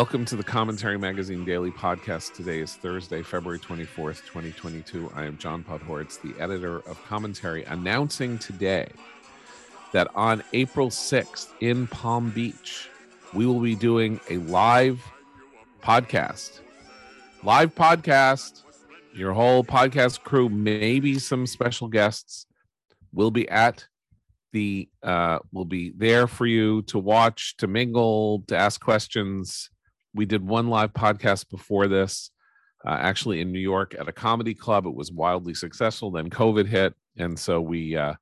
Welcome to the Commentary Magazine Daily Podcast. Today is Thursday, February 24th, 2022. I am John Podhoretz, the editor of Commentary, announcing today that on April 6th in Palm Beach, we will be doing a live podcast. Live podcast. Your whole podcast crew, maybe some special guests, will be at the uh will be there for you to watch to mingle to ask questions we did one live podcast before this, uh, actually in New York at a comedy club. It was wildly successful. Then COVID hit, and so we uh,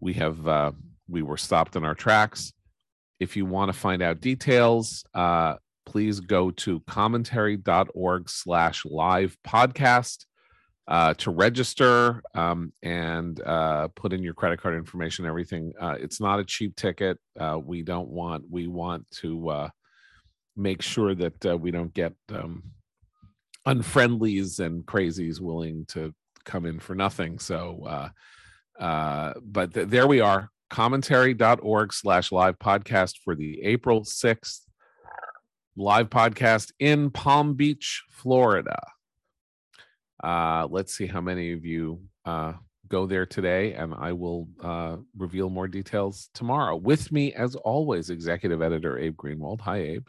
we have uh, we were stopped in our tracks. If you want to find out details, uh, please go to commentary.org slash live podcast uh, to register um, and uh, put in your credit card information, everything. Uh, it's not a cheap ticket. Uh, we don't want, we want to uh, make sure that uh, we don't get um, unfriendlies and crazies willing to come in for nothing. So, uh, uh, but th- there we are commentary.org slash live podcast for the April 6th live podcast in Palm Beach, Florida. Uh, let's see how many of you uh, go there today, and I will uh, reveal more details tomorrow. With me, as always, executive editor Abe Greenwald. Hi, Abe.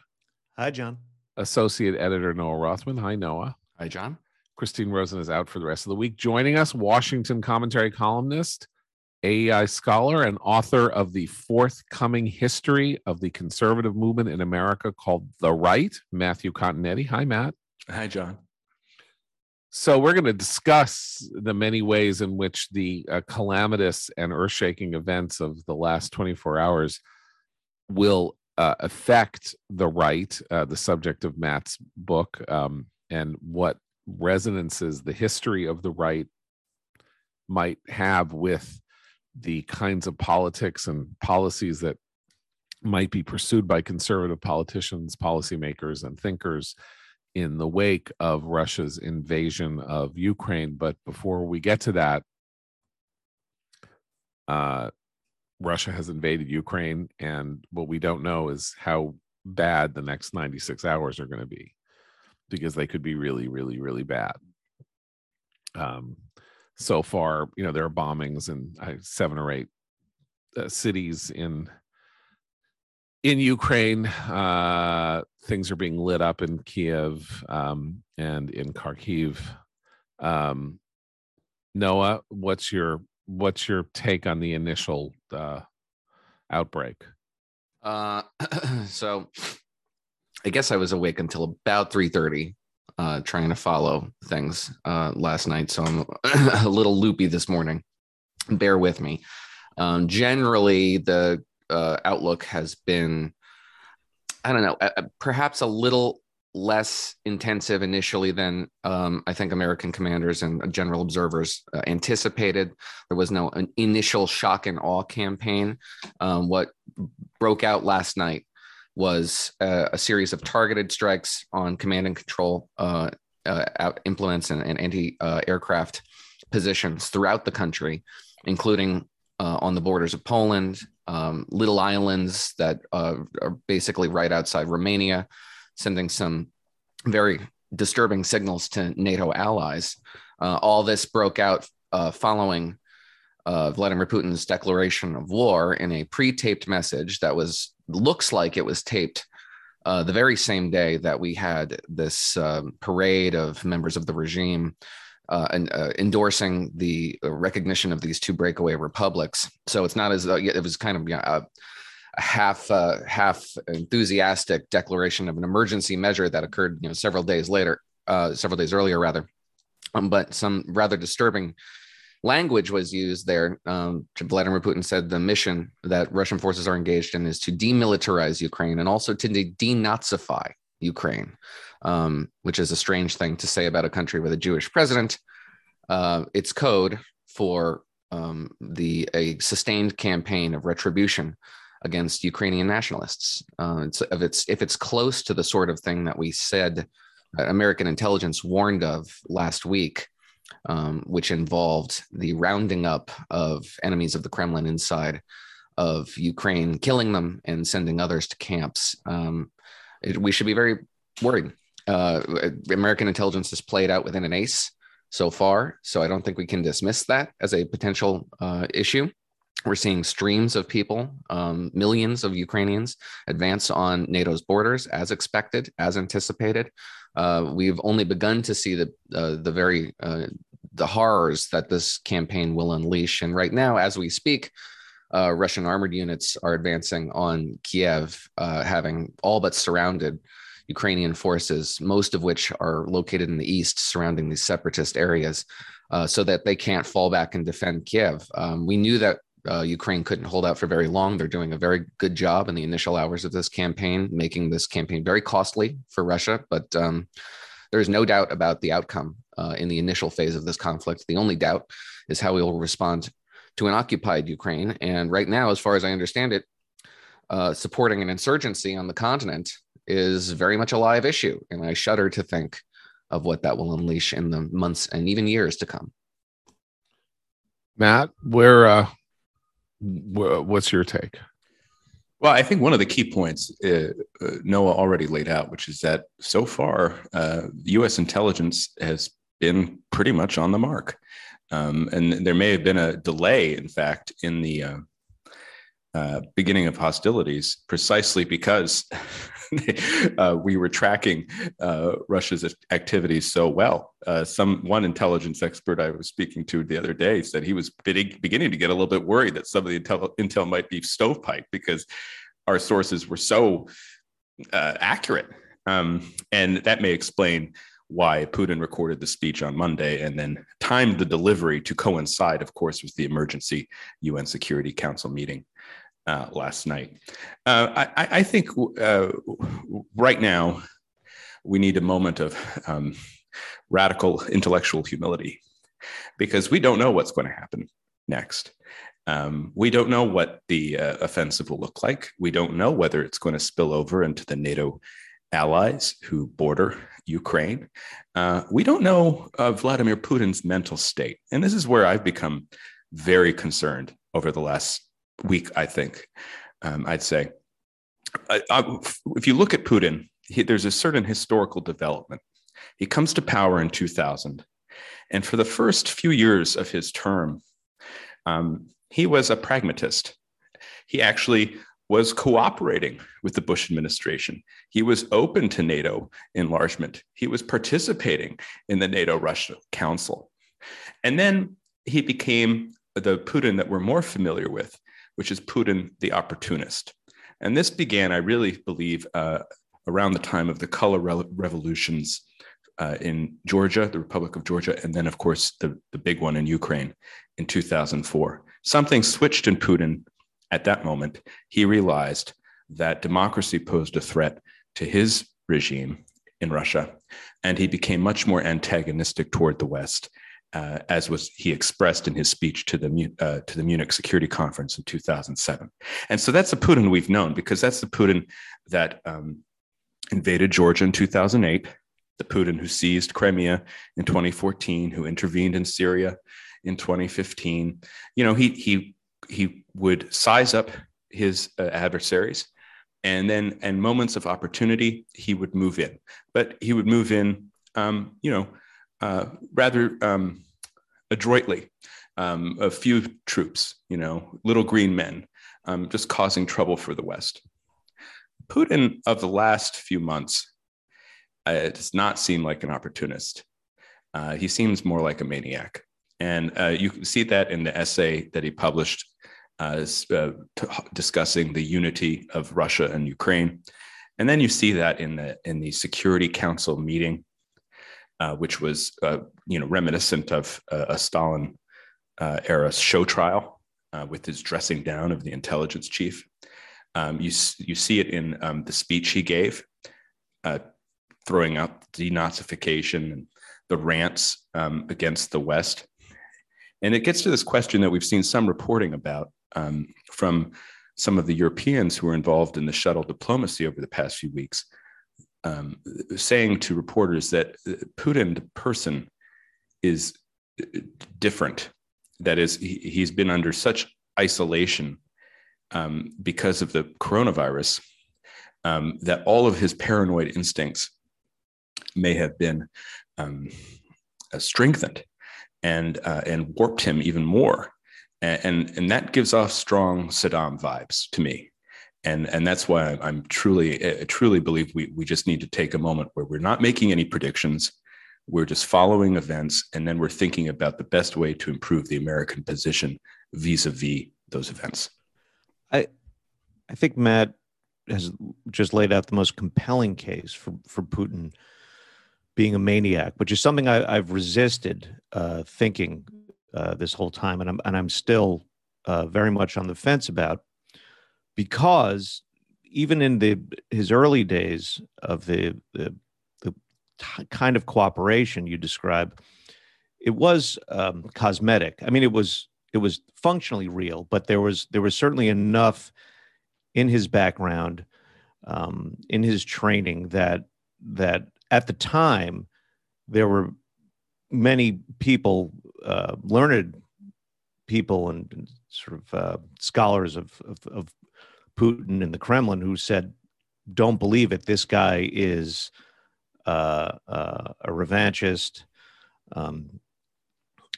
Hi, John. Associate editor Noah Rothman. Hi, Noah. Hi, John. Christine Rosen is out for the rest of the week. Joining us, Washington commentary columnist, AEI scholar, and author of the forthcoming history of the conservative movement in America called The Right, Matthew Continetti. Hi, Matt. Hi, John. So, we're going to discuss the many ways in which the uh, calamitous and earth shaking events of the last 24 hours will uh, affect the right, uh, the subject of Matt's book, um, and what resonances the history of the right might have with the kinds of politics and policies that might be pursued by conservative politicians, policymakers, and thinkers in the wake of Russia's invasion of Ukraine. But before we get to that, uh, Russia has invaded Ukraine, and what we don't know is how bad the next 96 hours are going to be because they could be really, really, really bad. Um, so far, you know, there are bombings in uh, seven or eight uh, cities in in Ukraine. Uh, things are being lit up in Kiev um, and in Kharkiv. Um, Noah, what's your what's your take on the initial uh, outbreak? Uh, so I guess I was awake until about three thirty, uh, trying to follow things uh, last night. So I'm a little loopy this morning. Bear with me. Um, generally, the uh, outlook has been, I don't know, perhaps a little less intensive initially than um, I think American commanders and general observers uh, anticipated. There was no initial shock and awe campaign. Um, what broke out last night was a, a, series of targeted strikes on command and control uh, uh, implements and, and anti uh, aircraft positions throughout the country, including uh, on the borders of Poland, um, little islands that uh, are basically right outside Romania sending some very disturbing signals to NATO allies. Uh, all this broke out uh, following uh, Vladimir Putin's declaration of war in a pre-taped message that was looks like it was taped uh, the very same day that we had this um, parade of members of the regime uh, and, uh, endorsing the recognition of these two breakaway republics. So it's not as it was kind of yeah, half uh, half enthusiastic declaration of an emergency measure that occurred you know several days later uh, several days earlier rather. Um, but some rather disturbing language was used there. Um, vladimir putin said the mission that russian forces are engaged in is to demilitarize ukraine and also to denazify ukraine um, which is a strange thing to say about a country with a jewish president. Uh, it's code for um, the a sustained campaign of retribution against Ukrainian nationalists. Uh, it's, if it's if it's close to the sort of thing that we said American intelligence warned of last week, um, which involved the rounding up of enemies of the Kremlin inside of Ukraine, killing them and sending others to camps. Um, it, we should be very worried. Uh, American intelligence has played out within an ace so far, so I don't think we can dismiss that as a potential uh, issue. We're seeing streams of people, um, millions of Ukrainians, advance on NATO's borders as expected, as anticipated. Uh, we've only begun to see the uh, the very uh, the horrors that this campaign will unleash. And right now, as we speak, uh, Russian armored units are advancing on Kiev, uh, having all but surrounded Ukrainian forces, most of which are located in the east, surrounding these separatist areas, uh, so that they can't fall back and defend Kiev. Um, we knew that uh, Ukraine couldn't hold out for very long. They're doing a very good job in the initial hours of this campaign, making this campaign very costly for Russia. But um, there's no doubt about the outcome uh, in the initial phase of this conflict. The only doubt is how we will respond to an occupied Ukraine. And right now, as far as I understand it, uh, supporting an insurgency on the continent is very much a live issue. And I shudder to think of what that will unleash in the months and even years to come. Matt, where, uh, what's your take? Well, I think one of the key points uh, uh, Noah already laid out, which is that so far, uh, U.S. intelligence has been pretty much on the mark. Um, and there may have been a delay, in fact, in the uh, uh, beginning of hostilities, precisely because uh, we were tracking uh, Russia's activities so well. Uh, some one intelligence expert I was speaking to the other day said he was beginning to get a little bit worried that some of the intel, intel might be stovepipe because our sources were so uh, accurate, um, and that may explain why Putin recorded the speech on Monday and then timed the delivery to coincide, of course, with the emergency UN Security Council meeting uh, last night. Uh, I, I, think uh, right now we need a moment of um, radical intellectual humility because we don't know what's going to happen next. Um, we don't know what the uh, offensive will look like. We don't know whether it's going to spill over into the NATO allies who border Ukraine. Uh, we don't know Vladimir Putin's mental state. And this is where I've become very concerned over the last week, I think, um, I'd say. I, I, if you look at Putin, he, there's a certain historical development. He comes to power in 2000. And for the first few years of his term, um, he was a pragmatist. He actually was cooperating with the Bush administration. He was open to NATO enlargement. He was participating in the NATO Russia Council. And then he became the Putin that we're more familiar with, which is Putin the opportunist. And this began, I really believe, uh, around the time of the color re- revolutions uh, in Georgia, the Republic of Georgia, and then, of course, the, the big one in Ukraine in 2004. Something switched in Putin at that moment. He realized that democracy posed a threat to his regime in Russia, and he became much more antagonistic toward the West uh, as was he expressed in his speech to the uh, to the Munich Security Conference in 2007. And so that's the Putin we've known because that's the Putin that um, invaded Georgia in 2008, the Putin who seized Crimea in 2014, who intervened in Syria in 2015. You know, he he he would size up his uh, adversaries and then in moments of opportunity he would move in but he would move in um, you know uh, rather um, adroitly. Um, a few troops, you know, little green men, um, just causing trouble for the West. Putin of the last few months uh, does not seem like an opportunist. Uh, he seems more like a maniac. And uh, you can see that in the essay that he published uh, uh, discussing the unity of Russia and Ukraine. And then you see that in the in the Security Council meeting uh, which was uh, you know reminiscent of uh, a Stalin uh, era show trial with his dressing down of the intelligence chief. Um, you you see it in um, the speech he gave, throwing out denazification and the rants um, against the West, and it gets to this question that we've seen some reporting about um, from some of the Europeans who were involved in the shuttle diplomacy over the past few weeks um, saying to reporters that uh, Putin, the person, is uh, different. That is, he, has been under such isolation um, because of the coronavirus um, that all of his paranoid instincts may have been um, uh, strengthened and uh, and warped him even more, and, and, and that gives off strong Saddam vibes to me, and and that's why I'm truly I truly believe we we just need to take a moment where we're not making any predictions, we're just following events, and then we're thinking about the best way to improve the American position vis-a-vis those events. I I think Matt has just laid out the most compelling case for for Putin being a maniac, which is something I, have resisted uh, thinking uh, this whole time, and I'm and I'm still uh, very much on the fence about because even in the his early days of the the, the t- kind of cooperation you describe, it was um, cosmetic. I mean, it was it was functionally real, but there was there was certainly enough in his background, um, in his training that that at the time there were many people, uh, learned people and, and sort of uh, scholars of, of, of Putin and the Kremlin who said, "Don't believe it. This guy is uh, uh, a revanchist. Um,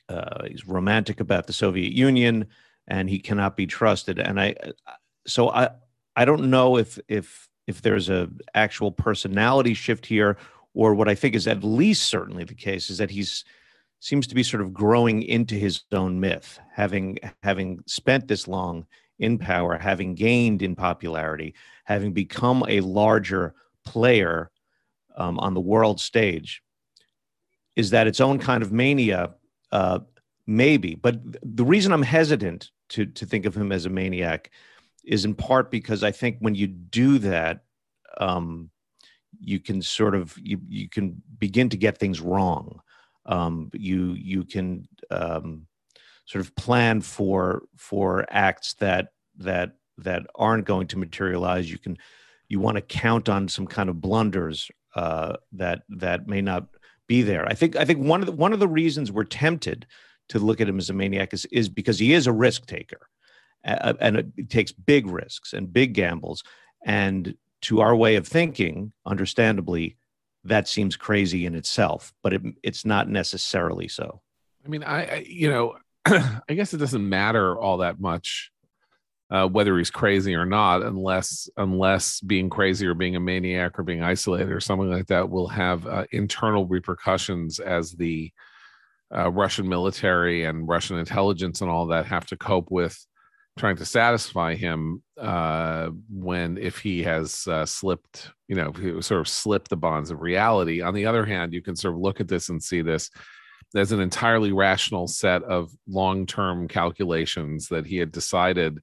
uh, he's romantic about the Soviet Union, and he cannot be trusted." And I, so I, I don't know if if if there's a actual personality shift here, or what I think is at least certainly the case is that he's seems to be sort of growing into his own myth, having having spent this long in power, having gained in popularity, having become a larger player um, on the world stage, is that its own kind of mania? Uh, maybe, but the reason I'm hesitant to to think of him as a maniac is in part because I think when you do that, um, you can sort of you you can begin to get things wrong. Um, you you can um, sort of plan for for acts that that that aren't going to materialize. You can you want to count on some kind of blunders uh, that that may not be there. I think I think one of the, one of the reasons we're tempted to look at him as a maniac is is because he is a risk taker, uh, and it takes big risks and big gambles. And to our way of thinking, understandably, that seems crazy in itself, but it, it's not necessarily so. I mean, I, I you know, I guess it doesn't matter all that much uh, whether he's crazy or not, unless unless being crazy or being a maniac or being isolated or something like that will have uh, internal repercussions as the uh, Russian military and Russian intelligence and all that have to cope with trying to satisfy him uh, when if he has uh, slipped, you know, sort of slipped the bonds of reality. On the other hand, you can sort of look at this and see this as an entirely rational set of long-term calculations that he had decided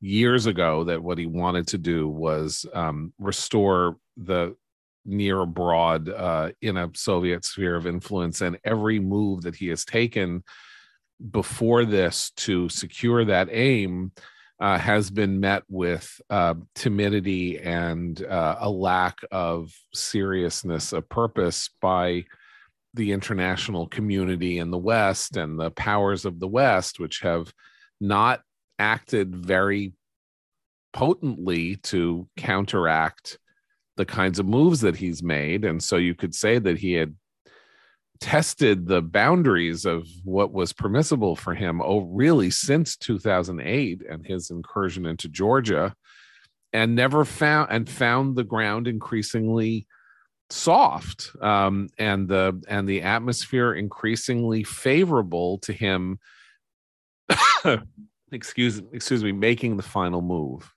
years ago that what he wanted to do was um, restore the near abroad uh, in a Soviet sphere of influence, and every move that he has taken before this to secure that aim uh, has been met with uh, timidity and uh, a lack of seriousness of purpose by the international community in the West and the powers of the West, which have not acted very potently to counteract the kinds of moves that he's made. And so you could say that he had tested the boundaries of what was permissible for him oh really since 2008 and his incursion into Georgia and never found and found the ground increasingly soft um, and the and the atmosphere increasingly favorable to him excuse excuse me making the final move.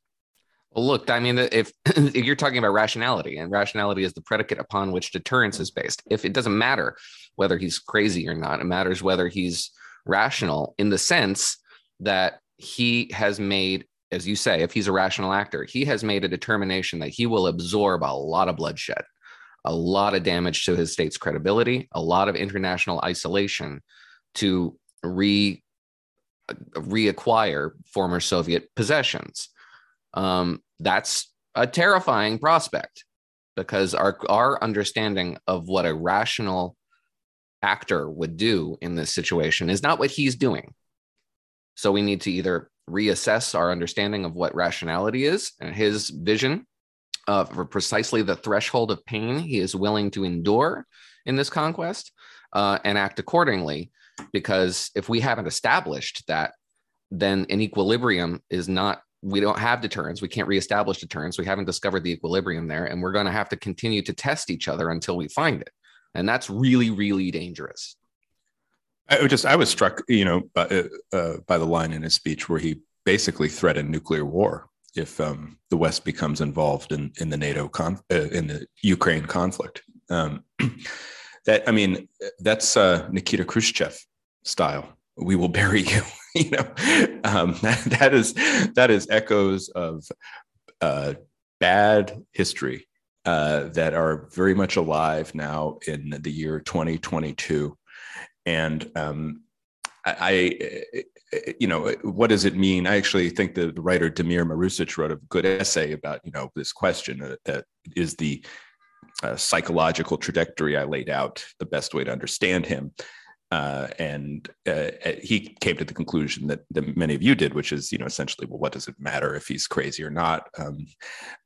Well, look, I mean, if, if, you're talking about rationality, and rationality is the predicate upon which deterrence is based, if it doesn't matter whether he's crazy or not, it matters whether he's rational in the sense that he has made, as you say, if he's a rational actor, he has made a determination that he will absorb a lot of bloodshed, a lot of damage to his state's credibility, a lot of international isolation to re reacquire former Soviet possessions. Um, that's a terrifying prospect because our our understanding of what a rational actor would do in this situation is not what he's doing. So we need to either reassess our understanding of what rationality is and his vision uh, for precisely the threshold of pain he is willing to endure in this conquest uh, and act accordingly. Because if we haven't established that, then an equilibrium is not, we don't have deterrence. We can't reestablish deterrence. We haven't discovered the equilibrium there. And we're going to have to continue to test each other until we find it. And that's really, really dangerous. I just I was struck, you know, by, uh, uh, by the line in his speech where he basically threatened nuclear war if um, the West becomes involved in in the NATO con- uh, in the Ukraine conflict. Um, that I mean, that's uh, Nikita Khrushchev style. We will bury you. you know, um, that, that is that is echoes of uh, bad history uh, that are very much alive now in the year 2022. And um, I, I, you know, what does it mean? I actually think the, writer Damir Marusic wrote a good essay about, you know, this question uh, that is the uh, psychological trajectory I laid out, the best way to understand him. Uh, and uh, he came to the conclusion that, that many of you did, which is, you know, essentially, well, what does it matter if he's crazy or not? Um,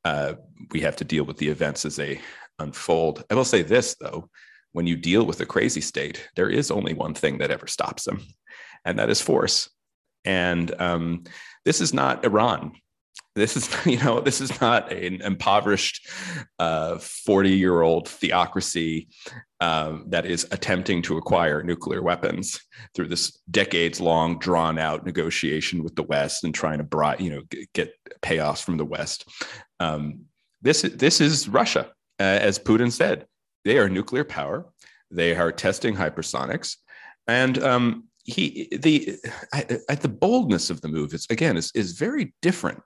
uh, we have to deal with the events as they unfold. I will say this, though, when you deal with a crazy state, there is only one thing that ever stops them, and that is force. And um, this is not Iran. This is, you know, this is not an impoverished 40 uh, year old theocracy um, that is attempting to acquire nuclear weapons through this decades long drawn out negotiation with the West and trying to bribe, you know, get payoffs from the West. Um, this, this is Russia, uh, as Putin said. They are nuclear power. They are testing hypersonics, and um, he the at the boldness of the move is again is is very different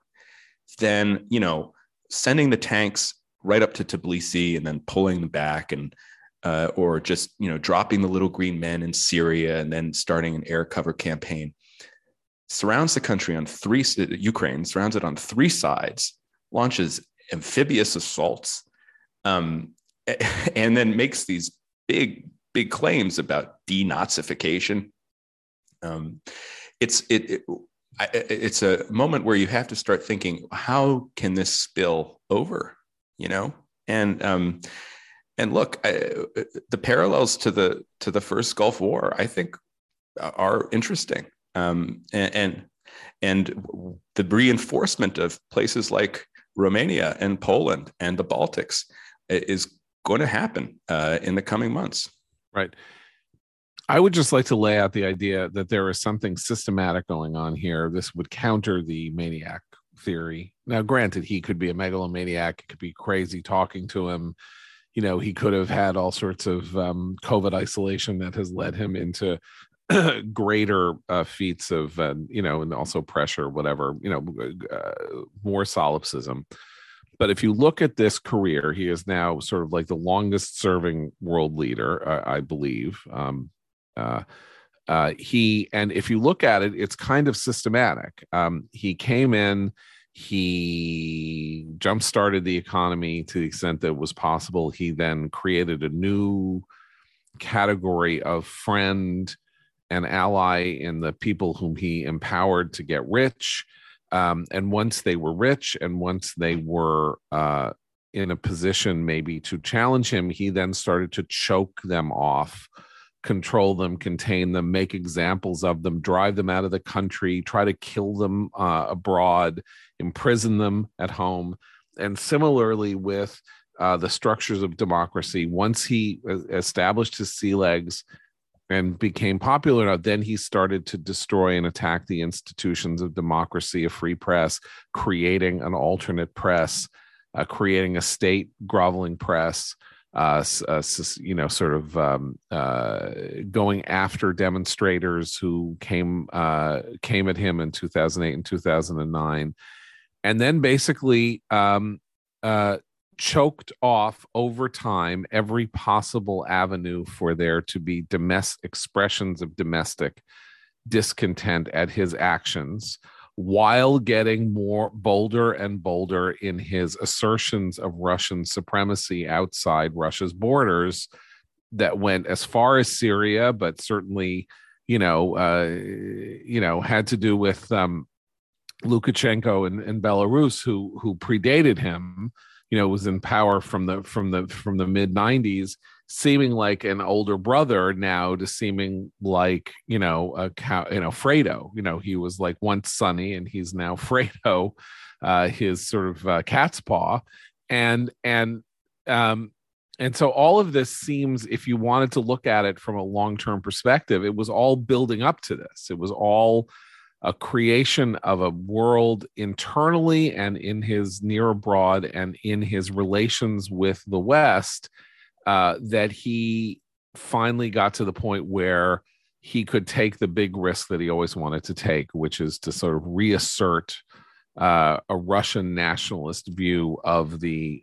than you know sending the tanks right up to Tbilisi and then pulling them back and uh, or just you know dropping the little green men in Syria and then starting an air cover campaign surrounds the country on three Ukraine surrounds it on three sides launches amphibious assaults um, and then makes these big, big claims about denazification. Um, it's it, it it's a moment where you have to start thinking, how can this spill over? You know, and um, and look, I, the parallels to the to the first Gulf War, I think, are interesting. Um, and, and and the reinforcement of places like Romania and Poland and the Baltics is going to happen uh, in the coming months. Right. I would just like to lay out the idea that there is something systematic going on here. This would counter the maniac theory. Now, granted, he could be a megalomaniac, it could be crazy talking to him. You know, he could have had all sorts of um, COVID isolation that has led him into greater uh, feats of, uh, you know, and also pressure, whatever, you know, uh, more solipsism. But if you look at this career, he is now sort of like the longest serving world leader, uh, I believe. Um, uh, uh, he and if you look at it, it's kind of systematic. Um, he came in, he jump started the economy to the extent that was possible. He then created a new category of friend and ally in the people whom he empowered to get rich. Um, and once they were rich and once they were uh, in a position maybe to challenge him, he then started to choke them off, control them, contain them, make examples of them, drive them out of the country, try to kill them uh, abroad, imprison them at home. And similarly, with uh, the structures of democracy, once he established his sea legs, and became popular enough, then he started to destroy and attack the institutions of democracy, a free press, creating an alternate press, uh, creating a state groveling press, uh, uh, you know, sort of um, uh, going after demonstrators who came uh, came at him in 2008 and 2009, and then basically um, uh, choked off over time every possible avenue for there to be domestic expressions of domestic discontent at his actions while getting more bolder and bolder in his assertions of Russian supremacy outside Russia's borders that went as far as Syria, but certainly, you know, uh, you know, had to do with um, Lukashenko and, and Belarus, who who predated him, you know was in power from the from the from the mid 90s seeming like an older brother now to seeming like you know a cow you know fredo you know he was like once Sonny and he's now fredo uh his sort of uh, cat's paw. And and um and so all of this seems if you wanted to look at it from a long-term perspective it was all building up to this. It was all a creation of a world internally and in his near abroad and in his relations with the West uh, that he finally got to the point where he could take the big risk that he always wanted to take, which is to sort of reassert uh, a Russian nationalist view of the,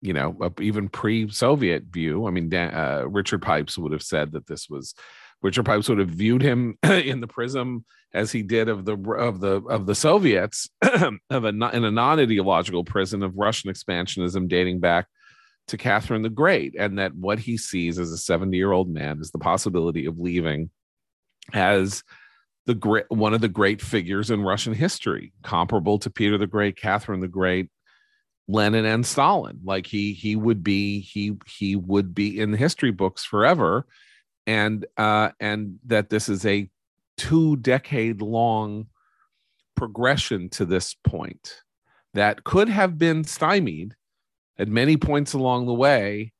you know, even pre-Soviet view. I mean, uh, Richard Pipes would have said that this was Richard Pipes would have viewed him in the prism as he did of the of the of the Soviets of a in a non-ideological prison of Russian expansionism dating back to Catherine the Great, and that what he sees as a 70-year-old man is the possibility of leaving as the great one of the great figures in Russian history, comparable to Peter the Great, Catherine the Great, Lenin and Stalin. Like he he would be he he would be in the history books forever and uh, and that this is a two decade long progression to this point that could have been stymied at many points along the way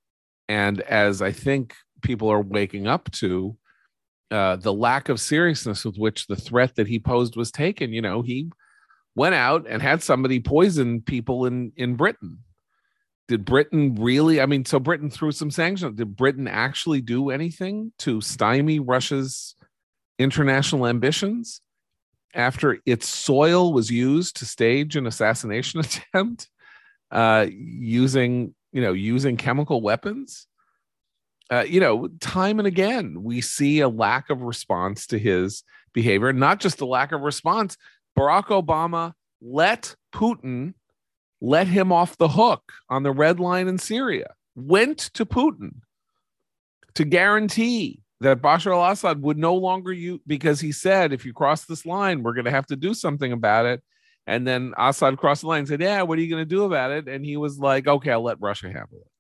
and as i think people are waking up to uh, the lack of seriousness with which the threat that he posed was taken you know he went out and had somebody poison people in in britain did Britain really? I mean, so Britain threw some sanctions. Did Britain actually do anything to stymie Russia's international ambitions after its soil was used to stage an assassination attempt uh, using, you know, using chemical weapons? Uh, you know, time and again, we see a lack of response to his behavior, not just a lack of response. Barack Obama let Putin let him off the hook on the red line in Syria, went to Putin to guarantee that Bashar al Assad would no longer use, because he said, if you cross this line, we're going to have to do something about it. And then Assad crossed the line and said, Yeah, what are you going to do about it? And he was like, Okay, I'll let Russia handle it.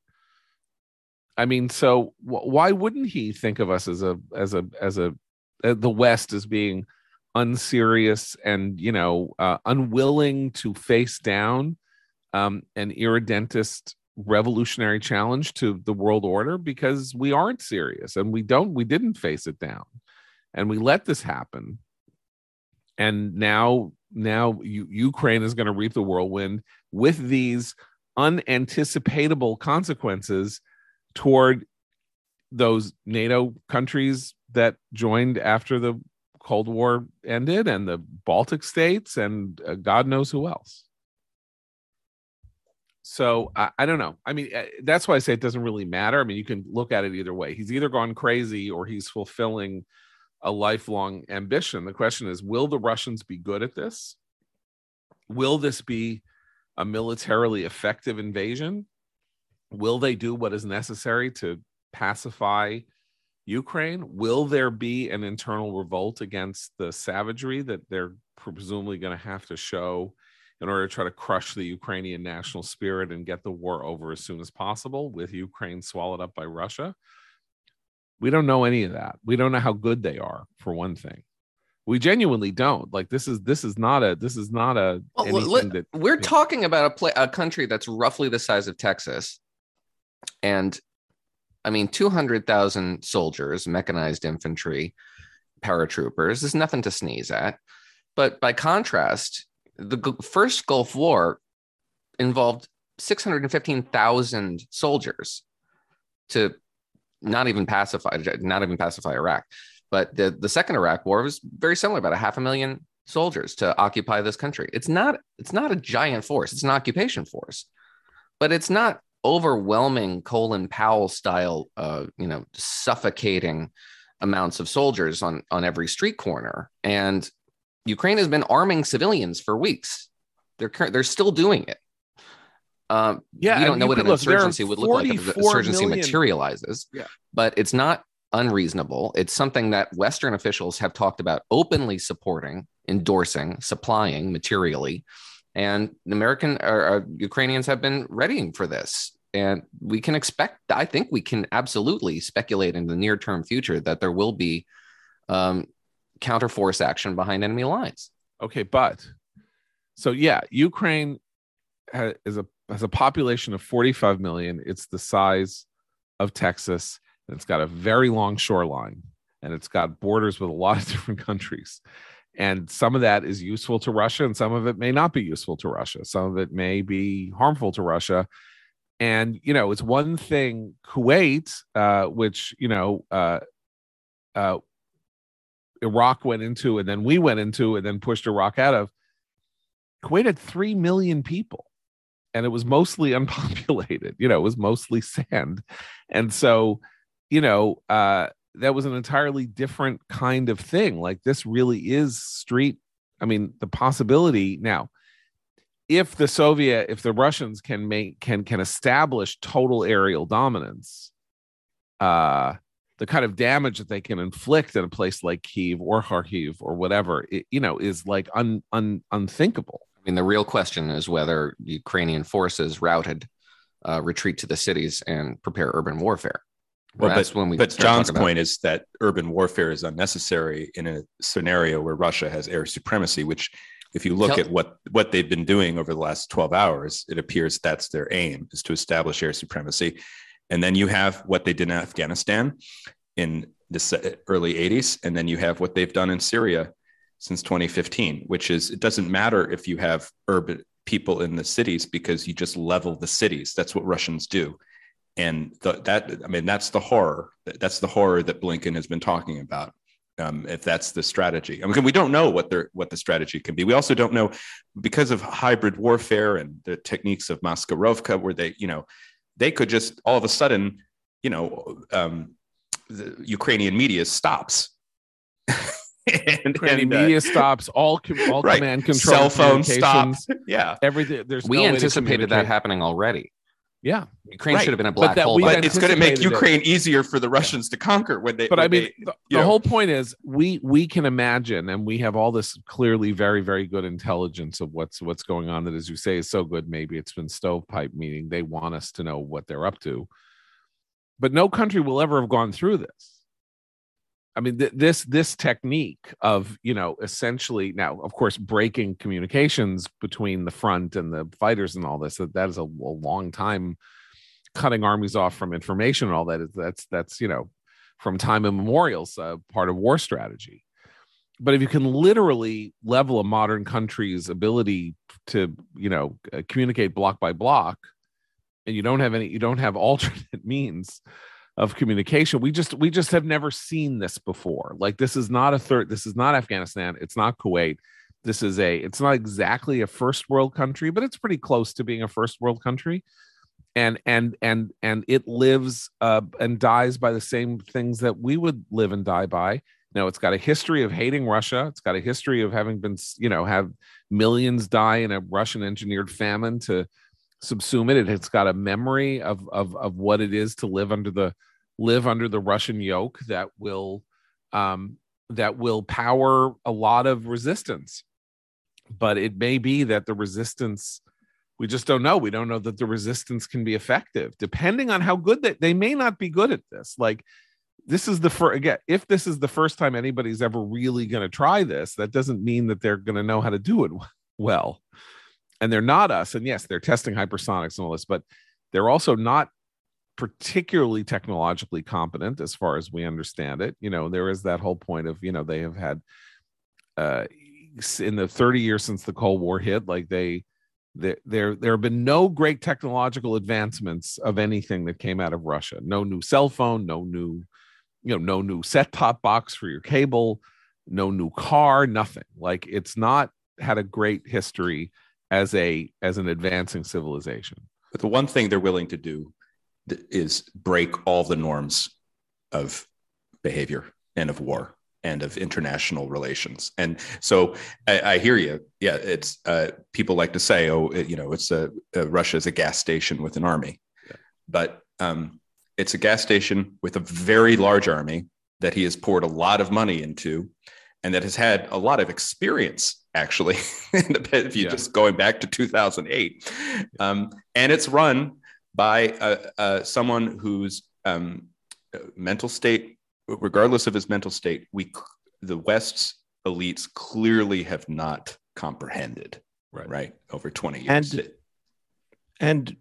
I mean, so why wouldn't he think of us as a, as a, as a, uh, the West as being unserious and, you know, uh, unwilling to face down um, an irredentist revolutionary challenge to the world order because we aren't serious and we don't we didn't face it down and we let this happen and now now ukraine is going to reap the whirlwind with these unanticipatable consequences toward those nato countries that joined after the cold war ended and the baltic states and uh, god knows who else so I, I, don't know. I mean, eh, that's why I say it doesn't really matter. I mean, you can look at it either way. He's either gone crazy or he's fulfilling a lifelong ambition. The question is, will the Russians be good at this? Will this be a militarily effective invasion? Will they do what is necessary to pacify Ukraine? Will there be an internal revolt against the savagery that they're presumably going to have to show? in order to try to crush the Ukrainian national spirit and get the war over as soon as possible with Ukraine swallowed up by Russia. We don't know any of that. We don't know how good they are, for one thing. We genuinely don't. Like this is this is not a this is not a well, let, that, we're you know. talking about a play, a country that's roughly the size of Texas, and I mean two hundred thousand soldiers, mechanized infantry, paratroopers is nothing to sneeze at. But by contrast, the first Gulf War involved 615,000 soldiers to not even pacify, not even pacify Iraq. But the, the second Iraq war was very similar, about a half a million soldiers to occupy this country. It's not it's not a giant force. It's an occupation force, but it's not overwhelming Colin Powell style, uh, you know, suffocating amounts of soldiers on on every street corner. And Ukraine has been arming civilians for weeks. They're they're still doing it. Um, yeah, we don't know what an look, insurgency would look like if the insurgency million. materializes, yeah. but it's not unreasonable. It's something that Western officials have talked about openly supporting, endorsing, supplying materially, and American or, or Ukrainians have been readying for this. And we can expect, I think we can absolutely speculate in the near term future that there will be um, counterforce action behind enemy lines. Okay, but so yeah, Ukraine is a has a population of 45 million. It's the size of Texas. And it's got a very long shoreline, and it's got borders with a lot of different countries. And some of that is useful to Russia, and some of it may not be useful to Russia. Some of it may be harmful to Russia. And you know, it's one thing Kuwait, uh, which you know, uh, uh, Iraq went into, and then we went into, and then pushed Iraq out of. Kuwait had three million people, and it was mostly unpopulated. You know, it was mostly sand, and so, you know, uh, that was an entirely different kind of thing. Like this really is street. I mean, the possibility now, if the Soviet, if the Russians can make can can establish total aerial dominance, uh, the kind of damage that they can inflict at a place like Kiev or Kharkiv or whatever, it, you know, is like un, un unthinkable. I mean, the real question is whether Ukrainian forces routed uh, retreat to the cities and prepare urban warfare. Well, That's but, when we but John's point is that urban warfare is unnecessary in a scenario where Russia has air supremacy, which if you look Tell- at what what they've been doing over the last 12 hours, it appears that's their aim is to establish air supremacy. And then you have what they did in Afghanistan in the early 80s, and then you have what they've done in Syria since 2015, which is it doesn't matter if you have urban people in the cities because you just level the cities. That's what Russians do. And the, that i mean that's the horror that's the horror that blinken has been talking about um, if that's the strategy. I mean we don't know what their what the strategy can be. We also don't know because of hybrid warfare and the techniques of maskirovka where they you know they could just all of a sudden you know um, the ukrainian media stops and, Ukrainian and, uh, media stops all com- all right. command control cell phone stops yeah everything there's we no anticipated that happening already. yeah Ukraine Right. should have been a black that hole. we by then but it's going to make anticipated it. ukraine easier for the russians to conquer when they but when i mean they- the, the whole point is we we can imagine and we have all this clearly very very good intelligence of what's what's going on that as you say is so good maybe it's been stovepipe meaning they want us to know what they're up to but no country will ever have gone through this i mean th- this this technique of you know essentially now of course breaking communications between the front and the fighters and all this that, that is a, a long time cutting armies off from information and all that is that's that's you know from time immemorials uh, part of war strategy. But if you can literally level a modern country's ability to you know communicate block by block and you don't have any you don't have alternate means of communication. We just we just have never seen this before. Like this is not a third this is not afghanistan. It's not kuwait. This is a it's not exactly a first world country but it's pretty close to being a first world country. And and and and it lives uh, and dies by the same things that we would live and die by. Now it's got a history of hating russia. It's got a history of having been you know have millions die in a russian engineered famine to subsume it it's got a memory of of of what it is to live under the live under the russian yoke that will um that will power a lot of resistance. But it may be that the resistance we just don't know. We don't know that the resistance can be effective depending on how good they, they may not be good at this. Like this is the first again if this is the first time anybody's ever really going to try this that doesn't mean that they're going to know how to do it well and they're not us and yes they're testing hypersonics and all this but they're also not particularly technologically competent as far as we understand it. You know there is that whole point of you know they have had uh in the 30 years since the cold war hit like they there there there have been no great technological advancements of anything that came out of russia. No new cell phone no new you know no new set top box for your cable no new car nothing. Like it's not had a great history as a as an advancing civilization But the one thing they're willing to do is break all the norms of behavior and of war and of international relations. And so I, I hear you. Yeah, it's uh, people like to say, oh, it, you know, it's a, uh Russia is a gas station with an army, Yeah. but um, it's a gas station with a very large army that he has poured a lot of money into, and that has had a lot of experience actually, if you Yeah. just going back to 2008. Um, and it's run by uh, uh, someone whose um, uh, mental state, regardless of his mental state, we the West's elites clearly have not comprehended. Right. Right over 20 years. And- And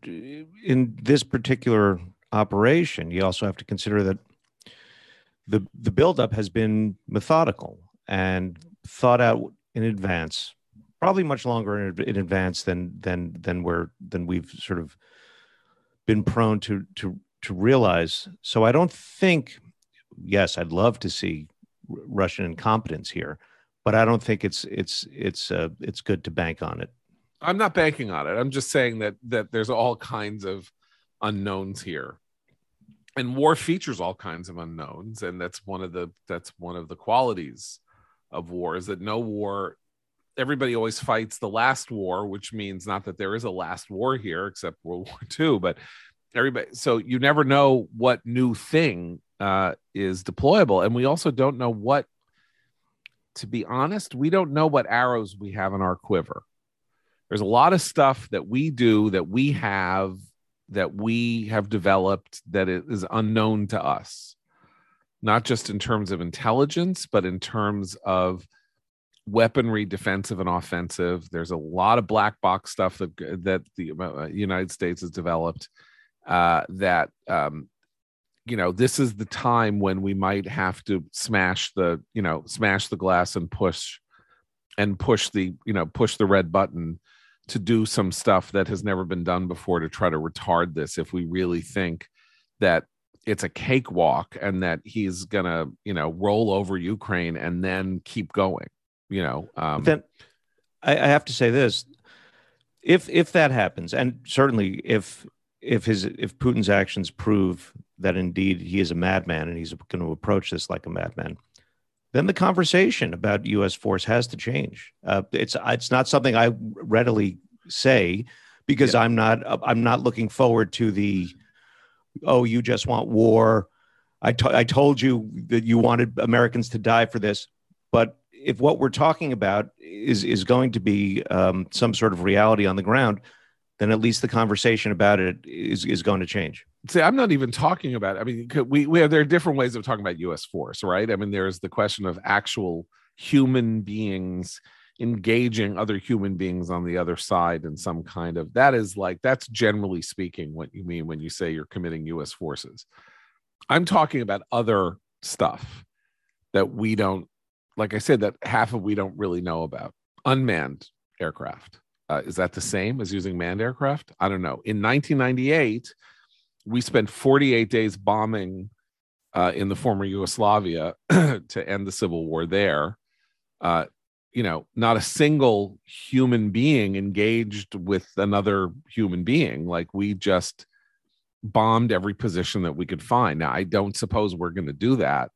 in this particular operation, you also have to consider that the the buildup has been methodical and thought out in advance, probably much longer in, in advance than than than where than we've sort of been prone to to to realize. So I don't think. Yes, I'd love to see Russian incompetence here, but I don't think it's it's it's uh, it's good to bank on it. I'm not banking on it. I'm just saying that that there's all kinds of unknowns here. And war features all kinds of unknowns and that's one of the that's one of the qualities of war is that no war everybody always fights the last war, which means not that there is a last war here except World War II, but everybody so you never know what new thing uh, is deployable. And we also don't know what to be honest, we don't know what arrows we have in our quiver. There's a lot of stuff that we do that we have that we have developed that is unknown to us not just in terms of intelligence but in terms of weaponry defensive and offensive. There's a lot of black box stuff that that the uh, united states has developed uh, that um, you know this is the time when we might have to smash the you know smash the glass and push and push the you know push the red button to do some stuff that has never been done before to try to retard this if we really think that it's a cakewalk and that he's gonna you know roll over ukraine and then keep going you know um then I, I have to say this. If if that happens and certainly if if his if putin's actions prove that indeed he is a madman and he's going to approach this like a madman then the conversation about us force has to change. Uh, it's it's not something i readily say because i'm not i'm not looking forward to the oh you just want war I to- I told you that you wanted americans to die for this but if what we're talking about is is going to be um, some sort of reality on the ground, then at least the conversation about it is is going to change. see i'm not even talking about It. i mean we we have there are different ways of talking about us force right i mean there's the question of actual human beings engaging other human beings on the other side in some kind of that is like that's generally speaking what you mean when you say you're committing us forces. I'm talking about other stuff that we don't like i said that half of we don't really know about. Unmanned aircraft. Uh, is that the same as using manned aircraft? I don't know. In 1998 we spent 48 days bombing uh, in the former Yugoslavia to end the civil war there. Uh, you know, not a single human being engaged with another human being. Like we just bombed every position that we could find. Now, I don't suppose we're going to do that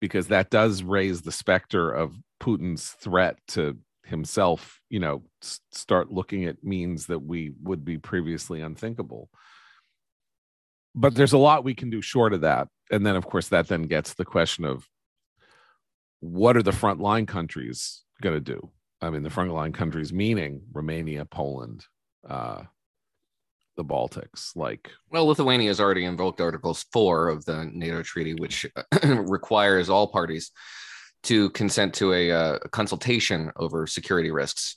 because that does raise the specter of Putin's threat to himself, you know, start looking at means that we would be previously unthinkable but there's a lot we can do short of that and then of course that then gets the question of what are the frontline countries going to do i mean the frontline countries meaning romania poland uh the baltics like Well, Lithuania has already invoked Articles 4 of the NATO treaty, which requires all parties to consent to a, uh, consultation over security risks,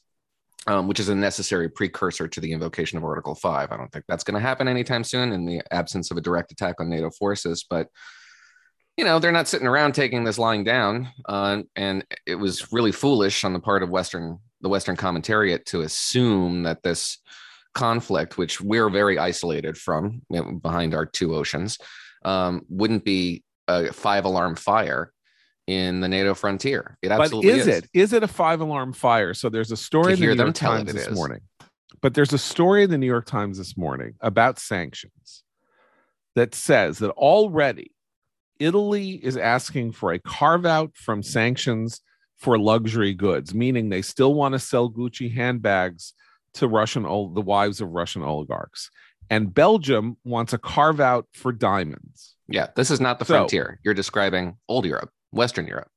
um, which is a necessary precursor to the invocation of Article 5. I don't think that's going to happen anytime soon in the absence of a direct attack on NATO forces. But, you know, they're not sitting around taking this lying down. Uh, and it was really foolish on the part of Western, the Western commentariat to assume that this conflict, which we're very isolated from you know, behind our two oceans, um, wouldn't be a five alarm fire in the NATO frontier. It but absolutely is, it is it a five alarm fire so there's a story To in the new york times this is. morning but there's a story in the new york times this morning about sanctions that says that already italy is asking for a carve out from sanctions for luxury goods meaning they still want to sell gucci handbags to russian the wives of russian oligarchs and belgium wants a carve out for diamonds Yeah, this is not the So- frontier. You're describing old Europe, Western Europe.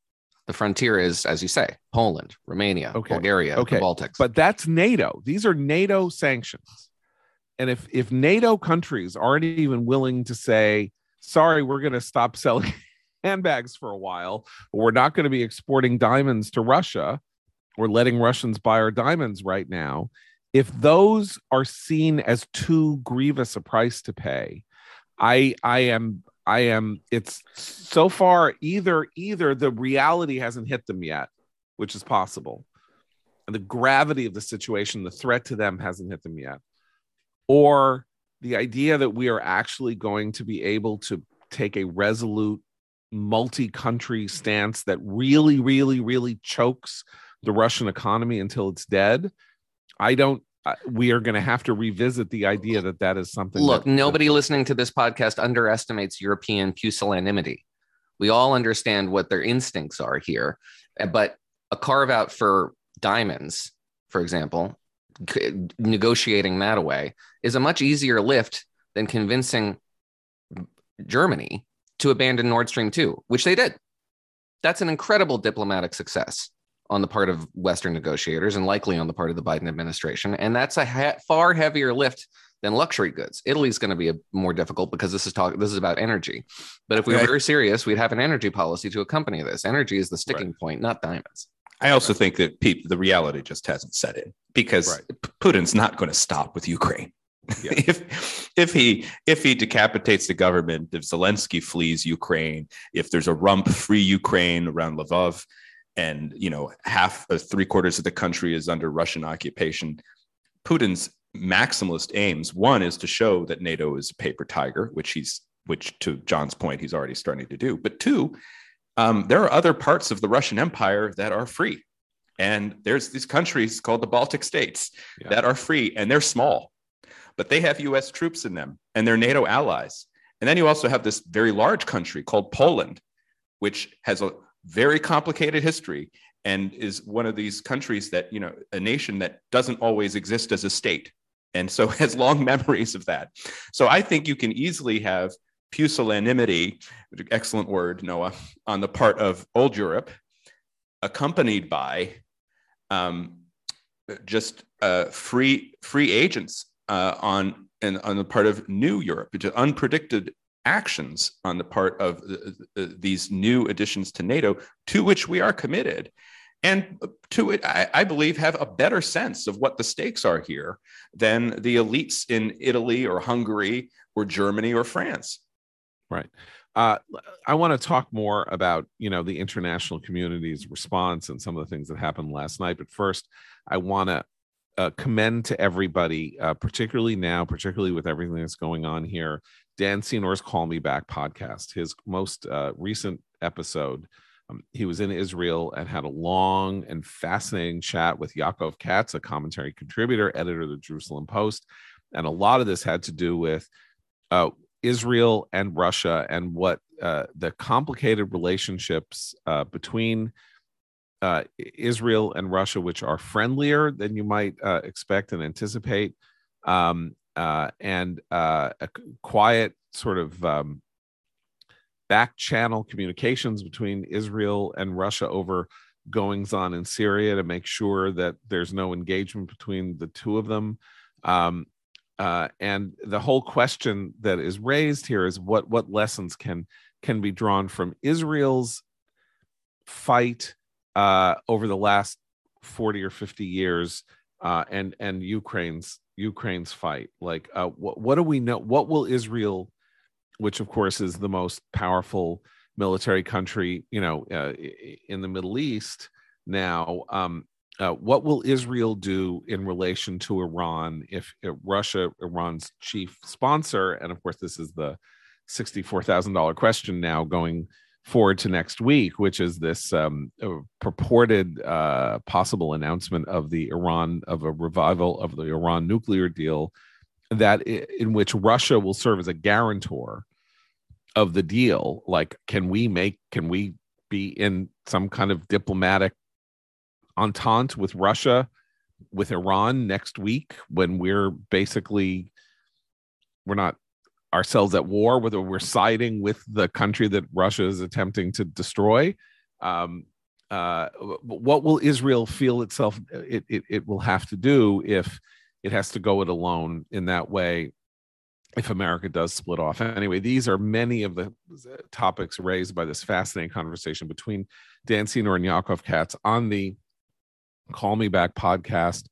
The frontier is, as you say, Poland, Romania, Okay. Bulgaria, Okay. the Baltics. But that's NATO. These are NATO sanctions. And if if NATO countries aren't even willing to say, sorry, we're going to stop selling handbags for a while, we're not going to be exporting diamonds to Russia, we're letting Russians buy our diamonds right now. If those are seen as too grievous a price to pay, I I am I am it's so far either either the reality hasn't hit them yet, which is possible, and the gravity of the situation, the threat to them hasn't hit them yet, or the idea that we are actually going to be able to take a resolute multi-country stance that really really really chokes the russian economy until it's dead i don't uh, we are going to have to revisit the idea that that is something Look, that- nobody listening to this podcast underestimates European pusillanimity. We all understand what their instincts are here, Uh, but a carve out for diamonds, for example, negotiating that away is a much easier lift than convincing Germany to abandon Nord Stream 2, which they did. That's an incredible diplomatic success on the part of Western negotiators and likely on the part of the Biden administration. And that's a ha- far heavier lift than luxury goods. Italy's going to be a, more difficult because this is talk. This is about energy. But if we were very serious, we'd have an energy policy to accompany this. Energy is the sticking point, not diamonds. I also think that pe- the reality just hasn't set in because Right. Putin's not going to stop with Ukraine. Yeah. if if he if he decapitates the government, if Zelensky flees Ukraine, if there's a rump free Ukraine around Lvov, and you know half uh, or three quarters of the country is under Russian occupation, Putin's maximalist aims one is to show that NATO is a paper tiger, which he's which to John's point he's already starting to do, but two, um, there are other parts of the Russian Empire that are free. And there's these countries called the Baltic states Yeah. that are free and they're small, but they have US troops in them and they're NATO allies. And then you also have this very large country called Poland, which has a very complicated history and is one of these countries that, you know, a nation that doesn't always exist as a state. And so has long memories of that. So I think you can easily have pusillanimity, excellent word, Noah, on the part of old Europe, accompanied by um, just uh, free free agents uh, on and on the part of new Europe, are unpredicted actions on the part of uh, uh, these new additions to NATO, to which we are committed, and to it, I, I believe, have a better sense of what the stakes are here than the elites in Italy or Hungary or Germany or France. Uh, I want to talk more about you know the international community's response and some of the things that happened last night. But first, I want to uh, commend to everybody, uh, particularly now, particularly with everything that's going on here, Dan Senor's "Call Me Back" podcast. His most uh, recent episode, um, he was in Israel and had a long and fascinating chat with Yaakov Katz, a commentary contributor, editor of the Jerusalem Post, and a lot of this had to do with. Israel and Russia and what uh, the complicated relationships uh, between uh, Israel and Russia, which are friendlier than you might uh, expect and anticipate, um, uh, and uh, a quiet sort of um, back channel communications between Israel and Russia over goings on in Syria to make sure that there's no engagement between the two of them. Um, uh, and the whole question that is raised here is what what lessons can can be drawn from Israel's fight uh, over the last 40 or 50 years uh, and and Ukraine's Ukraine's fight. Like uh, what what do we know what will Israel which of course is the most powerful military country you know uh, in the Middle East now um, uh, what will Israel do in relation to Iran if, Russia, Iran's chief sponsor, and of course, this is the $64,000 question now going forward to next week, which is this um, uh, purported uh, possible announcement of the Iran, of a revival of the Iran nuclear deal, that in which Russia will serve as a guarantor of the deal. Like, can we make, can we be in some kind of diplomatic entente with Russia, with Iran next week when we're basically we're not ourselves at war, whether we're siding with the country that Russia is attempting to destroy. Um, uh, what will Israel feel itself it, it, it will have to do if it has to go it alone in that way if America does split off. Anyway, these are many of the topics raised by this fascinating conversation between Dan Senor and Yaakov Katz on the Call Me Back podcast.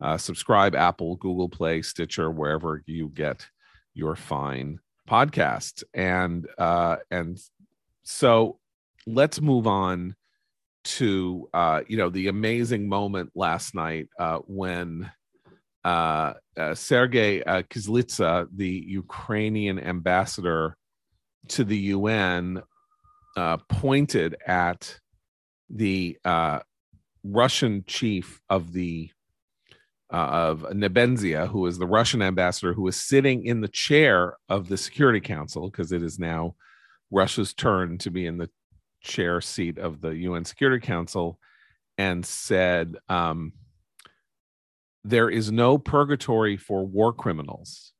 Uh, subscribe Apple, Google Play, Stitcher, wherever you get your fine podcasts. And uh, and so let's move on to uh, you know the amazing moment last night uh, when uh, uh, Sergei uh, Kyslytsya, the Ukrainian ambassador to the UN, uh, pointed at the uh, Russian chief of the uh, of Nebenzia, who is the Russian ambassador, who is sitting in the chair of the Security Council because it is now Russia's turn to be in the chair seat of the UN Security Council, and said, um, "There is no purgatory for war criminals."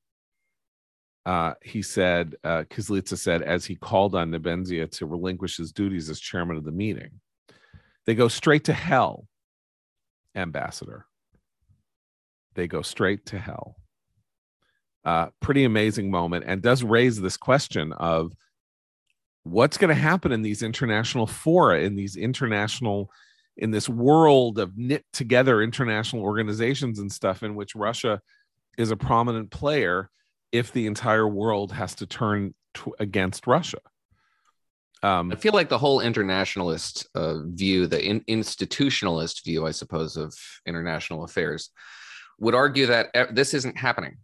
Uh, he said, uh, Kyslytsya said, as he called on Nebenzia to relinquish his duties as chairman of the meeting. They go straight to hell, ambassador. They go straight to hell. Uh, pretty amazing moment, and does raise this question of what's going to happen in these international fora, in these international in this world of knit together international organizations and stuff in which Russia is a prominent player if the entire world has to turn to, against Russia. Um, I feel like the whole internationalist uh, view, the in, institutionalist view, I suppose, of international affairs, would argue that this isn't happening,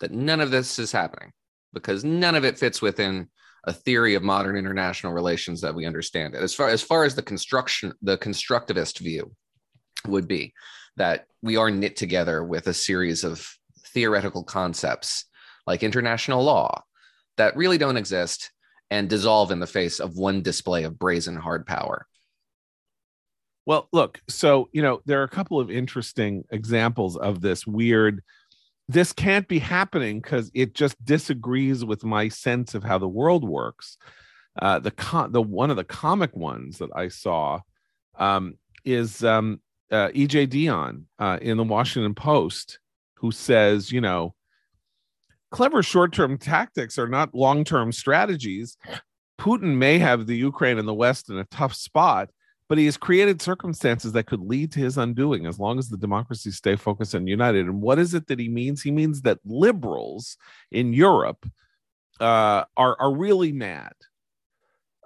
that none of this is happening because none of it fits within a theory of modern international relations that we understand it. As far as far as the construction, the constructivist view would be that we are knit together with a series of theoretical concepts like international law that really don't exist and dissolve in the face of one display of brazen hard power. Well, look, so you know, there are a couple of interesting examples of this weird this can't be happening because it just disagrees with my sense of how the world works. Uh, the con- the one of the comic ones that I saw um, is um, uh, EJ Dionne uh, in the Washington Post, who says, you know, clever short-term tactics are not long-term strategies. Putin may have the Ukraine and the West in a tough spot, but he has created circumstances that could lead to his undoing as long as the democracies stay focused and united. And what is it that he means? He means that liberals in Europe uh, are are really mad.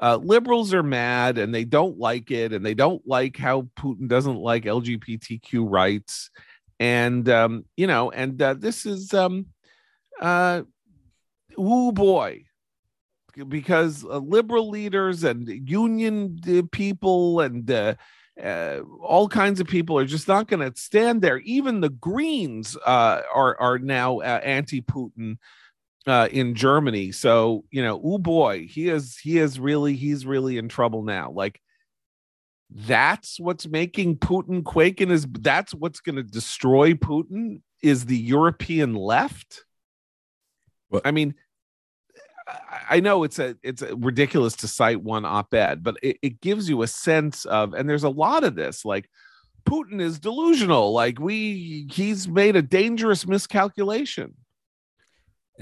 Uh, liberals are mad and they don't like it, and they don't like how Putin doesn't like LGBTQ rights, and um, you know, and uh, this is um, uh, oh boy, because uh, liberal leaders and union uh, people and uh, uh, all kinds of people are just not going to stand there. Even the Greens uh, are are now uh, anti-Putin in Germany. So you know, oh boy, he is he is really he's really in trouble now. Like that's what's making Putin quake, and is that's what's going to destroy Putin is the European left. Well, I mean, I know it's a it's a ridiculous to cite one op-ed, but it, it gives you a sense of, and there's a lot of this, like Putin is delusional, like we he's made a dangerous miscalculation.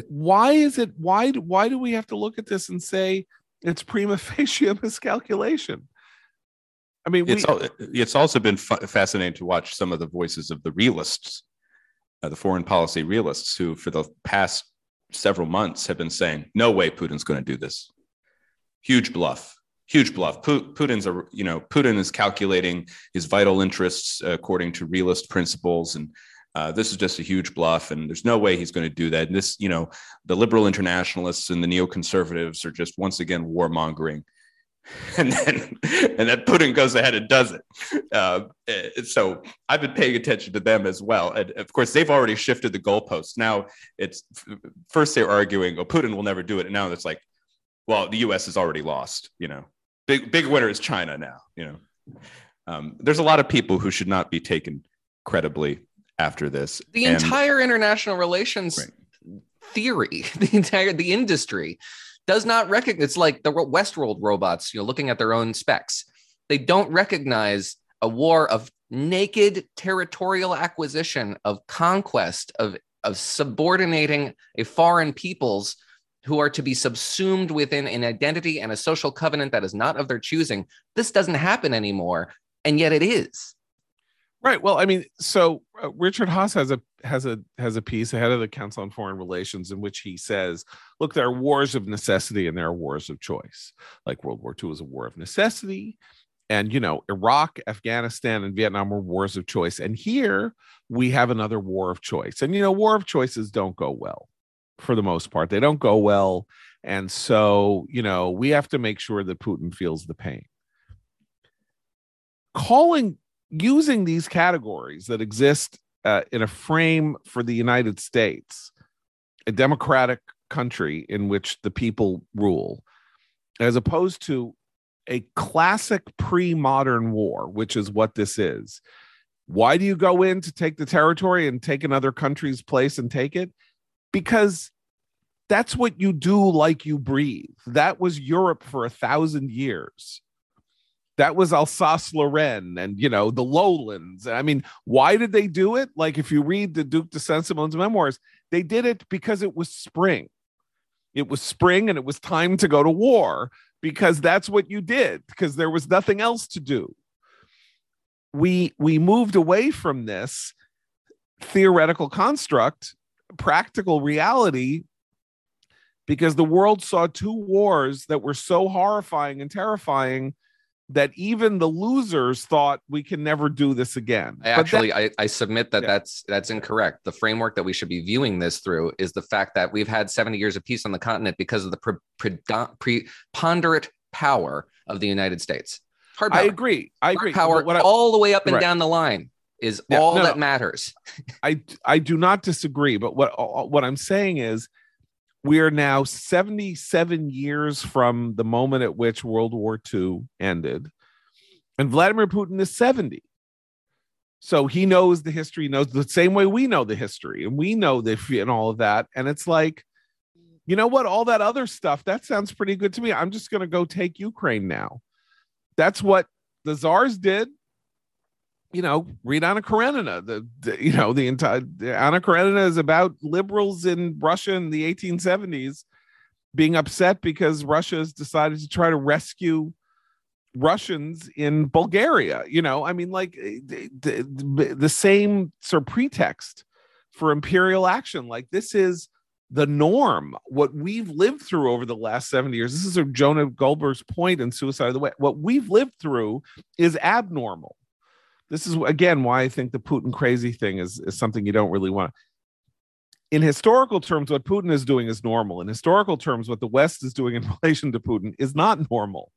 Why is it? Why why do we have to look at this and say it's prima facie miscalculation? I mean, it's we, it's also been fascinating to watch some of the voices of the realists, uh, the foreign policy realists, who for the past several months have been saying, no way Putin's going to do this. Huge bluff, huge bluff. Putin's a, you know, Putin is calculating his vital interests according to realist principles. And uh, this is just a huge bluff. And there's no way he's going to do that. And this, you know, the liberal internationalists and the neoconservatives are just once again warmongering and then and then Putin goes ahead and does it. Uh, so I've been paying attention to them as well, and of course they've already shifted the goalposts. Now it's first they're arguing, "Oh, Putin will never do it," and now it's like, "Well, the U.S. has already lost." You know, big big winner is China now. You know, um, there's a lot of people who should not be taken credibly after this. The and, entire international relations right. theory, the entire the industry does not recognize it's like the Westworld robots, you know, looking at their own specs. They don't recognize a war of naked territorial acquisition, of conquest, of, of subordinating a foreign peoples who are to be subsumed within an identity and a social covenant that is not of their choosing. This doesn't happen anymore, and yet it is. Right. Well, I mean, so uh, Richard Haass has a has a has a piece ahead of the Council on Foreign Relations in which he says, "Look, there are wars of necessity and there are wars of choice. Like World War II was a war of necessity, and you know, Iraq, Afghanistan, and Vietnam were wars of choice. And here we have another war of choice. And you know, war of choices don't go well for the most part. They don't go well, and so you know, we have to make sure that Putin feels the pain." Calling using these categories that exist uh, in a frame for the United States, a democratic country in which the people rule, as opposed to a classic pre modern war, which is what this is. Why do you go in to take the territory and take another country's place and take it? Because that's what you do like you breathe. That was Europe for a thousand years that was Alsace Lorraine and you know the lowlands. I mean, why did they do it? Like if you read the Duke de Saint-Simon's memoirs, they did it because it was spring. It was spring and it was time to go to war because that's what you did because there was nothing else to do. We we moved away from this theoretical construct, practical reality because the world saw two wars that were so horrifying and terrifying that even the losers thought we can never do this again. I actually, that, I, I, submit that yeah. that's that's incorrect. The framework that we should be viewing this through is the fact that we've had 70 years of peace on the continent because of the pre- pre- preponderant power of the United States. Hard power. I agree. I agree. Hard power I, all the way up and right. down the line is yeah, all no, that matters. I I do not disagree, but what uh, what I'm saying is we are now 77 years from the moment at which World War II ended, and Vladimir Putin is 70. So he knows the history, knows the same way we know the history, and we know the and all of that. And it's like, you know what? All that other stuff that sounds pretty good to me. I'm just going to go take Ukraine now. That's what the czars did you know, read Anna Karenina. The, the, you know the entire Anna Karenina is about liberals in Russia in the 1870s being upset because Russia has decided to try to rescue Russians in Bulgaria. You know, I mean, like eh, the, the, the same sort of pretext for imperial action. Like this is the norm. What we've lived through over the last 70 years. This is a Jonah Goldberg's point in Suicide of the West. What we've lived through is abnormal this is again why I think the Putin crazy thing is, is something you don't really want. In historical terms, what Putin is doing is normal. In historical terms, what the West is doing in relation to Putin is not normal.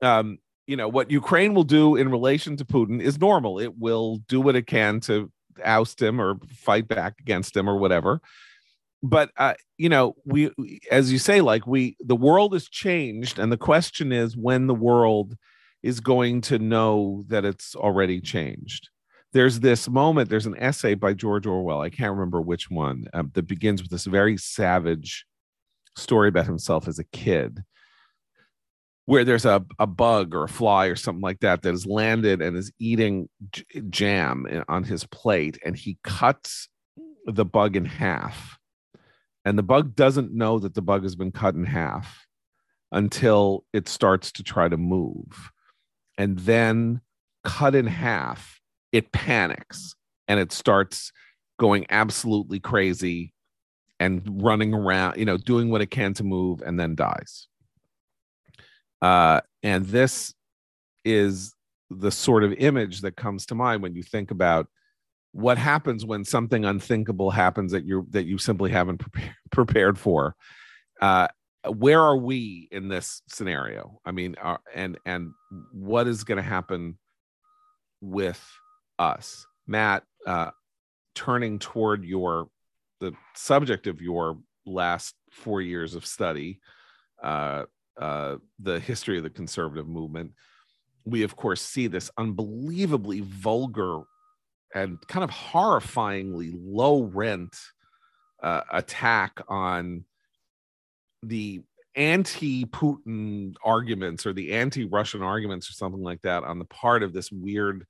Um, you know, what Ukraine will do in relation to Putin is normal. It will do what it can to oust him or fight back against him or whatever. But uh, you know, we, as you say, like we, the world has changed, and the question is when the world is going to know that it's already changed. There's this moment, there's an essay by George Orwell, I can't remember which one, um, that begins with this very savage story about himself as a kid, where there's a, a bug or a fly or something like that that has landed and is eating j- jam on his plate, and he cuts the bug in half. And the bug doesn't know that the bug has been cut in half until it starts to try to move and then cut in half, it panics and it starts going absolutely crazy and running around, you know, doing what it can to move and then dies. Uh, and this is the sort of image that comes to mind when you think about what happens when something unthinkable happens that you that you simply haven't prepared for. Uh, where are we in this scenario? I mean uh, and and what is going to happen with us? Matt uh turning toward your the subject of your last four years of study uh uh the history of the conservative movement we of course see this unbelievably vulgar and kind of horrifyingly low rent uh, attack on the anti-Putin arguments or the anti-Russian arguments or something like that on the part of this weird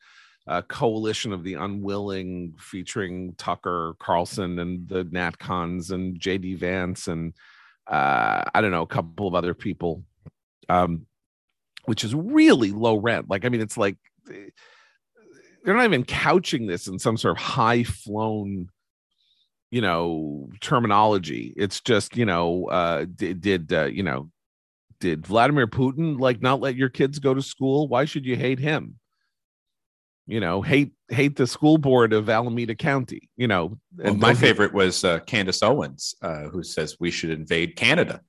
uh, coalition of the unwilling, featuring Tucker Carlson and the Natcons and JD Vance and uh, I don't know a couple of other people, um, which is really low rent. Like I mean, it's like they're not even couching this in some sort of high flown you know terminology. It's just you know uh did, did uh, you know did vladimir putin like not let your kids go to school? Why should you hate him? You know hate hate the school board of alameda county you know and well, my favorite was uh, candace owens uh, who says we should invade canada.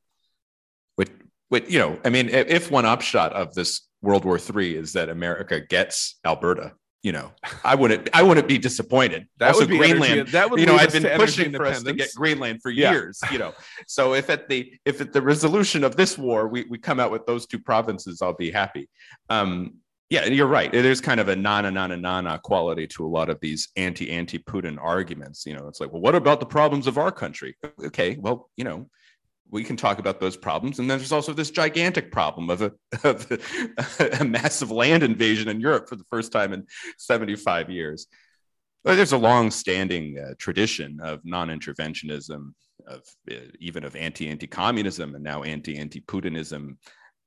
Which, which you know i mean if one upshot of this world war three is that america gets alberta you know, I wouldn't I wouldn't be disappointed. That also, would be Greenland. Energy, that would you know, I've been pushing for us to get Greenland for yeah. years. You know, so if at the if at the resolution of this war we we come out with those two provinces, I'll be happy. Um, yeah, you're right. There's kind of a nana nana nana quality to a lot of these anti anti Putin arguments. You know, it's like, well, what about the problems of our country? Okay, well, you know, we can talk about those problems. And then there's also this gigantic problem of a, of a, a massive land invasion in Europe for the first time in 75 years. But there's a long-standing uh, tradition of non-interventionism, of uh, even of anti-anti-communism, and now anti-anti-Putinism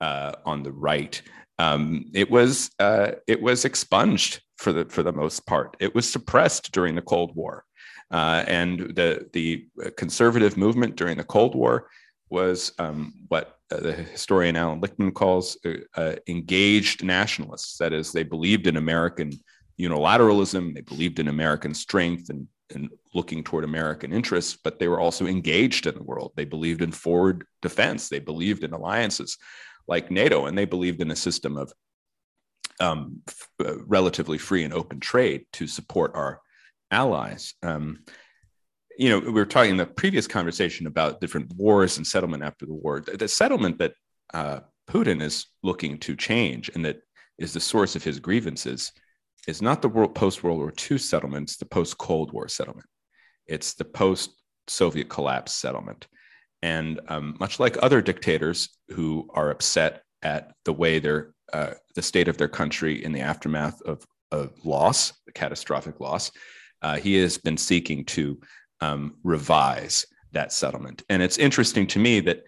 uh, on the right. Um, it was uh, it was expunged for the for the most part. It was suppressed during the Cold War, uh, and the the conservative movement during the Cold War was um, what uh, the historian Alan Lichtman calls uh, uh, engaged nationalists. That is, they believed in American unilateralism, they believed in American strength and, and looking toward American interests, but they were also engaged in the world. They believed in forward defense, they believed in alliances like NATO, and they believed in a system of um, f- uh, relatively free and open trade to support our allies. Um, you know, we were talking in the previous conversation about different wars and settlement after the war. The settlement that uh, Putin is looking to change and that is the source of his grievances is not the post World War II settlement, it's the post Cold War settlement. It's the post Soviet collapse settlement. And um, much like other dictators who are upset at the way their uh, the state of their country in the aftermath of, of loss, the catastrophic loss, uh, he has been seeking to um, revise that settlement. And it's interesting to me that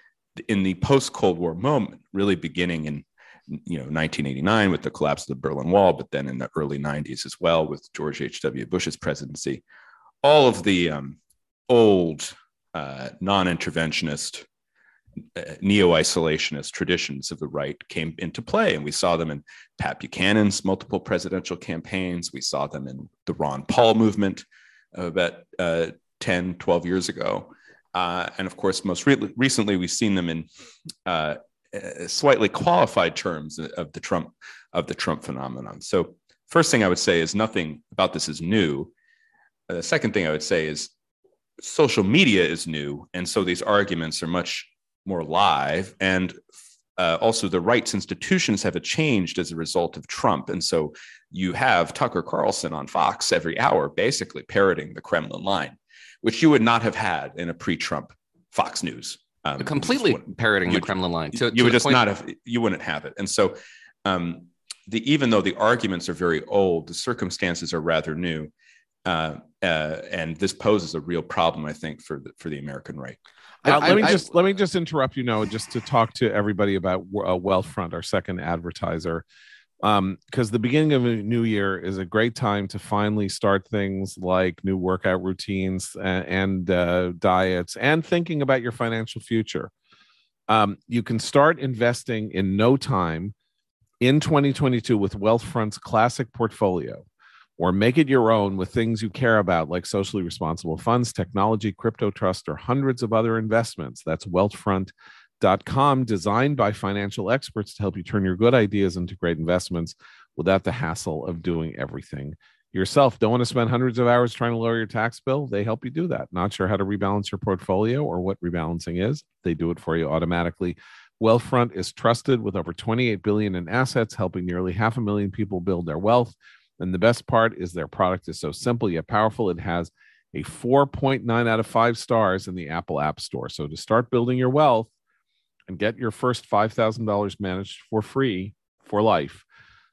in the post Cold War moment, really beginning in you know 1989 with the collapse of the Berlin Wall, but then in the early 90s as well with George H.W. Bush's presidency, all of the um, old uh, non-interventionist uh, neo-isolationist traditions of the right came into play and we saw them in pat buchanan's multiple presidential campaigns we saw them in the ron paul movement about uh, 10, 12 years ago. Uh, and of course, most re- recently, we've seen them in uh, uh, slightly qualified terms of the Trump of the Trump phenomenon. So, first thing I would say is nothing about this is new. The second thing I would say is social media is new, and so these arguments are much more live. And uh, also, the rights institutions have changed as a result of Trump, and so you have Tucker Carlson on Fox every hour, basically parroting the Kremlin line which you would not have had in a pre-Trump Fox News. Um, completely parroting the Kremlin line. To, you to would just point- not have. You wouldn't have it. And so, um, the even though the arguments are very old, the circumstances are rather new, uh, uh, and this poses a real problem, I think, for the, for the American right. Uh, let me I, just let me just interrupt you now, just to talk to everybody about uh, Wealthfront, our second advertiser um because the beginning of a new year is a great time to finally start things like new workout routines and, and uh, diets and thinking about your financial future. Um, you can start investing in no time in 2022 with wealthfront's classic portfolio or make it your own with things you care about like socially responsible funds technology crypto trust or hundreds of other investments. That's wealthfront com designed by financial experts to help you turn your good ideas into great investments without the hassle of doing everything yourself. Don't want to spend hundreds of hours trying to lower your tax bill? They help you do that. Not sure how to rebalance your portfolio or what rebalancing is? They do it for you automatically. Wealthfront is trusted with over 28 billion in assets, helping nearly half a million people build their wealth. And the best part is their product is so simple yet powerful. It has a 4.9 out of 5 stars in the Apple App Store. So to start building your wealth, and get your first $5,000 managed for free for life.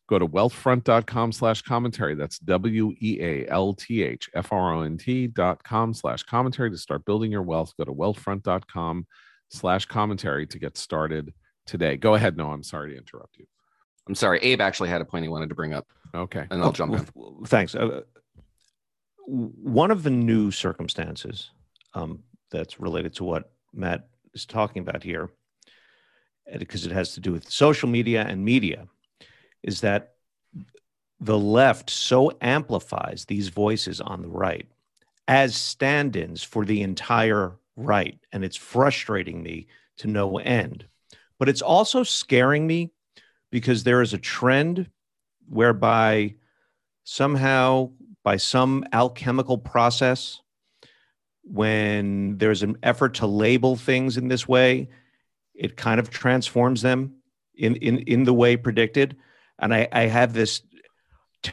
Go to wealthfront.com slash commentary. That's W E A L T H F R O N T dot com slash commentary to start building your wealth. Go to wealthfront.com slash commentary to get started today. Go ahead. No, I'm sorry to interrupt you. I'm sorry. Abe actually had a point he wanted to bring up, Okay. and I'll jump in. Thanks. Uh, one of the new circumstances um, that's related to what Matt is talking about here, because it has to do with social media and media, is that the left so amplifies these voices on the right as stand ins for the entire right. And it's frustrating me to no end. But it's also scaring me because there is a trend whereby somehow, by some alchemical process, when there's an effort to label things in this way, it kind of transforms them in, in, in the way predicted. And I, I have this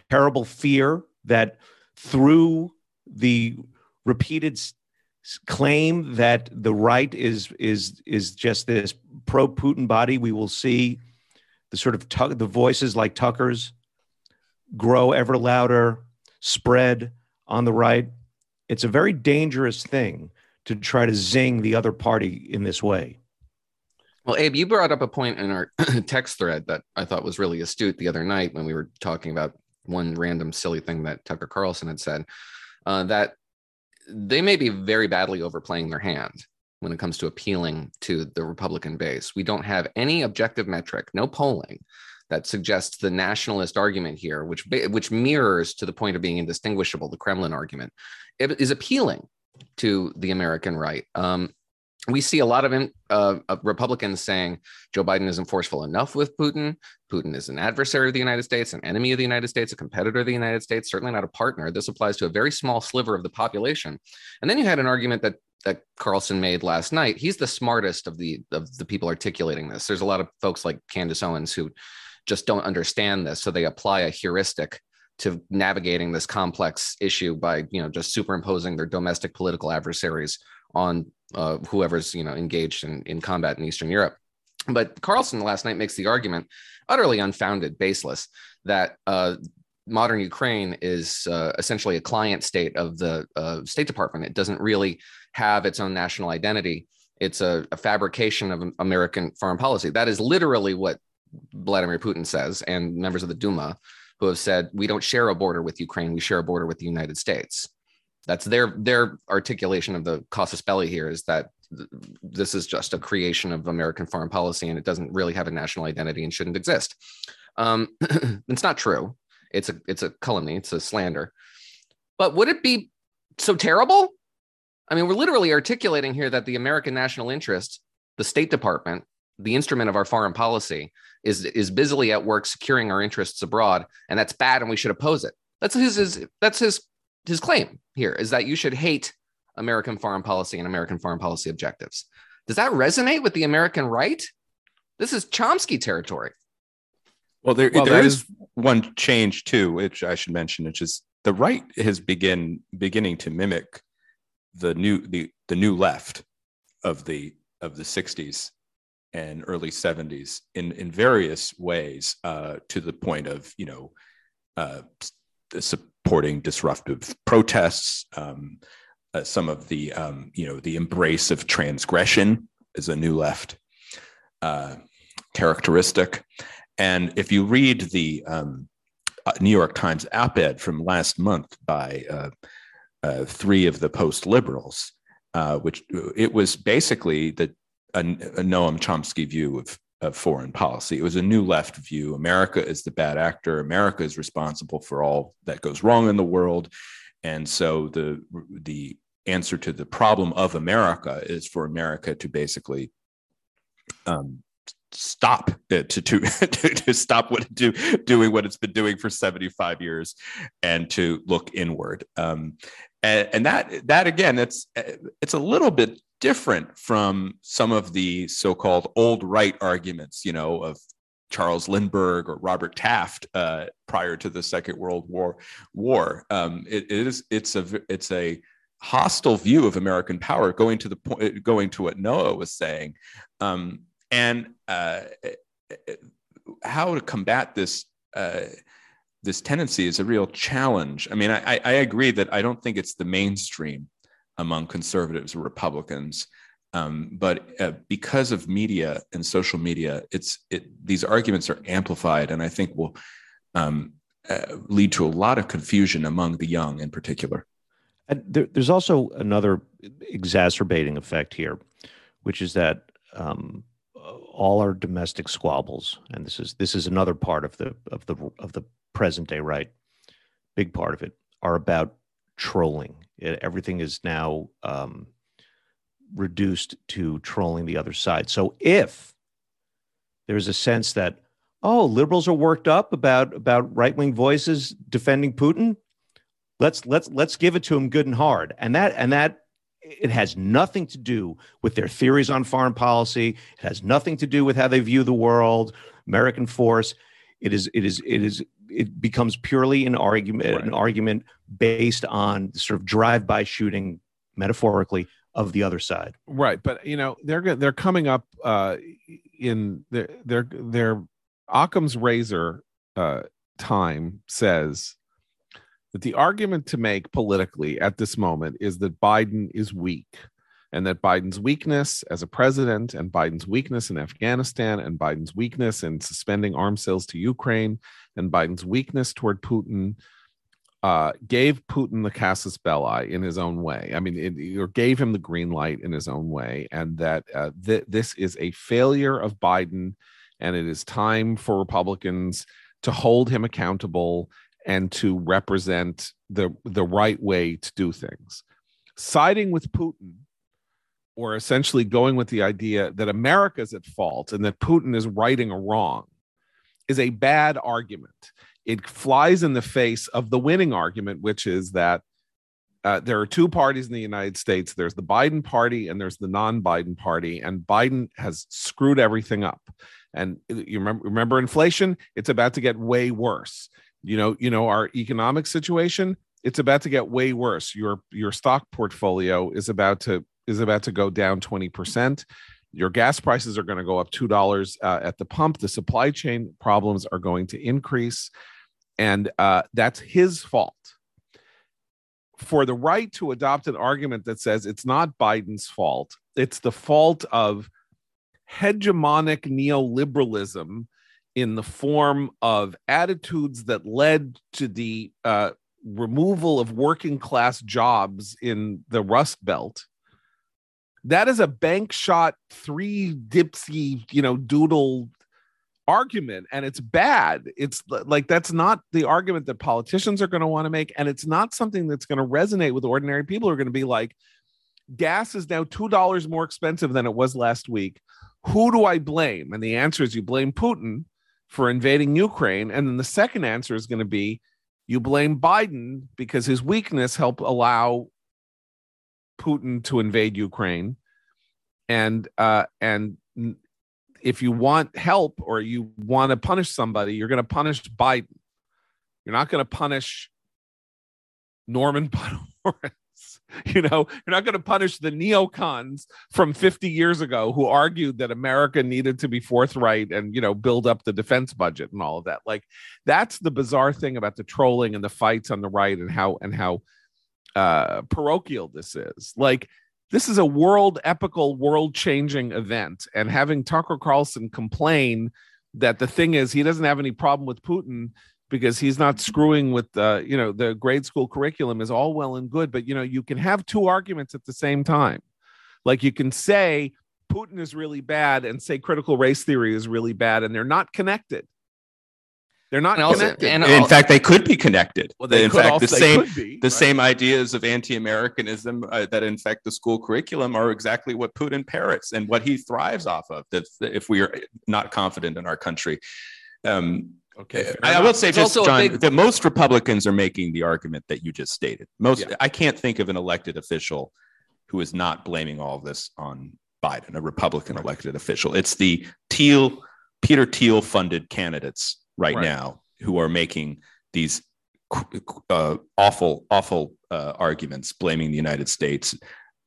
terrible fear that through the repeated claim that the right is is is just this pro Putin body, we will see the sort of the voices like Tucker's grow ever louder, spread on the right. It's a very dangerous thing to try to zing the other party in this way. Well, Abe, you brought up a point in our text thread that I thought was really astute the other night when we were talking about one random silly thing that Tucker Carlson had said uh, that they may be very badly overplaying their hand when it comes to appealing to the Republican base. We don't have any objective metric, no polling that suggests the nationalist argument here, which which mirrors to the point of being indistinguishable, the Kremlin argument, is appealing to the American right. Um, we see a lot of, in, uh, of Republicans saying Joe Biden isn't forceful enough with Putin. Putin is an adversary of the United States, an enemy of the United States, a competitor of the United States, certainly not a partner. This applies to a very small sliver of the population. And then you had an argument that that Carlson made last night. He's the smartest of the of the people articulating this. There's a lot of folks like Candace Owens who just don't understand this, so they apply a heuristic to navigating this complex issue by you know just superimposing their domestic political adversaries on uh, whoever's you know engaged in, in combat in Eastern Europe. But Carlson last night makes the argument, utterly unfounded, baseless, that uh, modern Ukraine is uh, essentially a client state of the uh, State Department. It doesn't really have its own national identity. It's a, a fabrication of American foreign policy. That is literally what Vladimir Putin says, and members of the Duma who have said we don't share a border with Ukraine, we share a border with the United States. That's their their articulation of the casus belli here is that th- this is just a creation of American foreign policy and it doesn't really have a national identity and shouldn't exist. Um, it's not true. It's a it's a calumny. It's a slander. But would it be so terrible? I mean, we're literally articulating here that the American national interest, the State Department, the instrument of our foreign policy, is is busily at work securing our interests abroad, and that's bad, and we should oppose it. That's his, his that's his his claim here is that you should hate American foreign policy and American foreign policy objectives. Does that resonate with the American right? This is Chomsky territory. Well, there, Well, there that is one change too, which I should mention, which is the right has begin beginning to mimic the new the the new left of the of the 60s and early 70s in in various ways uh, to the point of you know uh, supporting disruptive protests. Um, uh, some of the um, you know the embrace of transgression is a new left uh, characteristic. And if you read the um, uh, New York Times op-ed from last month by uh, uh, three of the post-liberals, uh, which it was basically the a, a Noam Chomsky view of, of foreign policy. It was a new left view. America is the bad actor. America is responsible for all that goes wrong in the world, and so the the answer to the problem of America is for America to basically um, stop to, to, to stop what do, doing what it's been doing for 75 years and to look inward um, and, and that that again it's it's a little bit different from some of the so-called old right arguments you know of Charles Lindbergh or Robert Taft uh, prior to the Second World War. War um, it, it is it's a it's a hostile view of American power, going to the point going to what Noah was saying. Um, and uh, how to combat this uh, this tendency is a real challenge. I mean, I, I agree that I don't think it's the mainstream among conservatives or Republicans. Um, but uh, because of media and social media, it's it, these arguments are amplified, and I think will um, uh, lead to a lot of confusion among the young, in particular. And there, there's also another exacerbating effect here, which is that um, all our domestic squabbles, and this is this is another part of the of the of the present day right, big part of it, are about trolling. It, everything is now um, reduced to trolling the other side. So if there's a sense that oh, liberals are worked up about about right wing voices defending Putin, let's let's let's give it to them good and hard, and that and that it has nothing to do with their theories on foreign policy. It has nothing to do with how they view the world, American force. It is it is it is it becomes purely an argument right. an argument based on sort of drive-by shooting metaphorically of the other side right but you know they're they're coming up uh in their their their occam's razor uh time says that the argument to make politically at this moment is that biden is weak and that Biden's weakness as a president and Biden's weakness in Afghanistan and Biden's weakness in suspending arms sales to Ukraine and Biden's weakness toward Putin uh, gave Putin the casus belli in his own way. I mean, it, or gave him the green light in his own way, and that uh, th- this is a failure of Biden, and it is time for Republicans to hold him accountable and to represent the the right way to do things. Siding with Putin, or essentially going with the idea that America is at fault and that Putin is righting a wrong, is a bad argument. It flies in the face of the winning argument, which is that uh, there are two parties in the United States. There's the Biden party and there's the non-Biden party, and Biden has screwed everything up. And you remember, remember inflation? It's about to get way worse. You know, you know our economic situation. It's about to get way worse. Your your stock portfolio is about to is about to go down twenty percent your gas prices are going to go up $2 uh, at the pump. The supply chain problems are going to increase. And uh, that's his fault. For the right to adopt an argument that says it's not Biden's fault, it's the fault of hegemonic neoliberalism in the form of attitudes that led to the uh, removal of working class jobs in the Rust Belt that is a bank shot three dipsy you know doodle argument and it's bad. It's like that's not the argument that politicians are going to want to make and it's not something that's going to resonate with ordinary people who are going to be like gas is now $2 more expensive than it was last week. Who do i blame? And the answer is you blame putin for invading ukraine and then the second answer is going to be you blame biden because his weakness helped allow Putin to invade Ukraine, and uh, and if you want help or you want to punish somebody, you're going to punish Biden. You're not going to punish Norman Podhoretz. You know, you're not going to punish the neocons from 50 years ago who argued that America needed to be forthright and, you know, build up the defense budget and all of that. Like that's the bizarre thing about the trolling and the fights on the right and how and how uh, parochial this is. Like, this is a world epical, world changing event. And having Tucker Carlson complain that the thing is he doesn't have any problem with Putin because he's not screwing with the, you know, the grade school curriculum is all well and good. But, you know, you can have two arguments at the same time. Like, you can say Putin is really bad and say critical race theory is really bad, and they're not connected. They're not and connected. Also, and in fact, they could be connected. Well, in fact, also, the same be, the right? same ideas of anti-Americanism uh, that infect the school curriculum are exactly what Putin parrots and what he thrives off of. That if we are not confident in our country. Um, Okay. I, I will say, it's just John, big... that most Republicans are making the argument that you just stated. Most, yeah. I can't think of an elected official who is not blaming all of this on Biden, a Republican right. elected official. It's the Thiel, Peter Thiel funded candidates right, right. now who are making these uh, awful, awful uh, arguments blaming the United States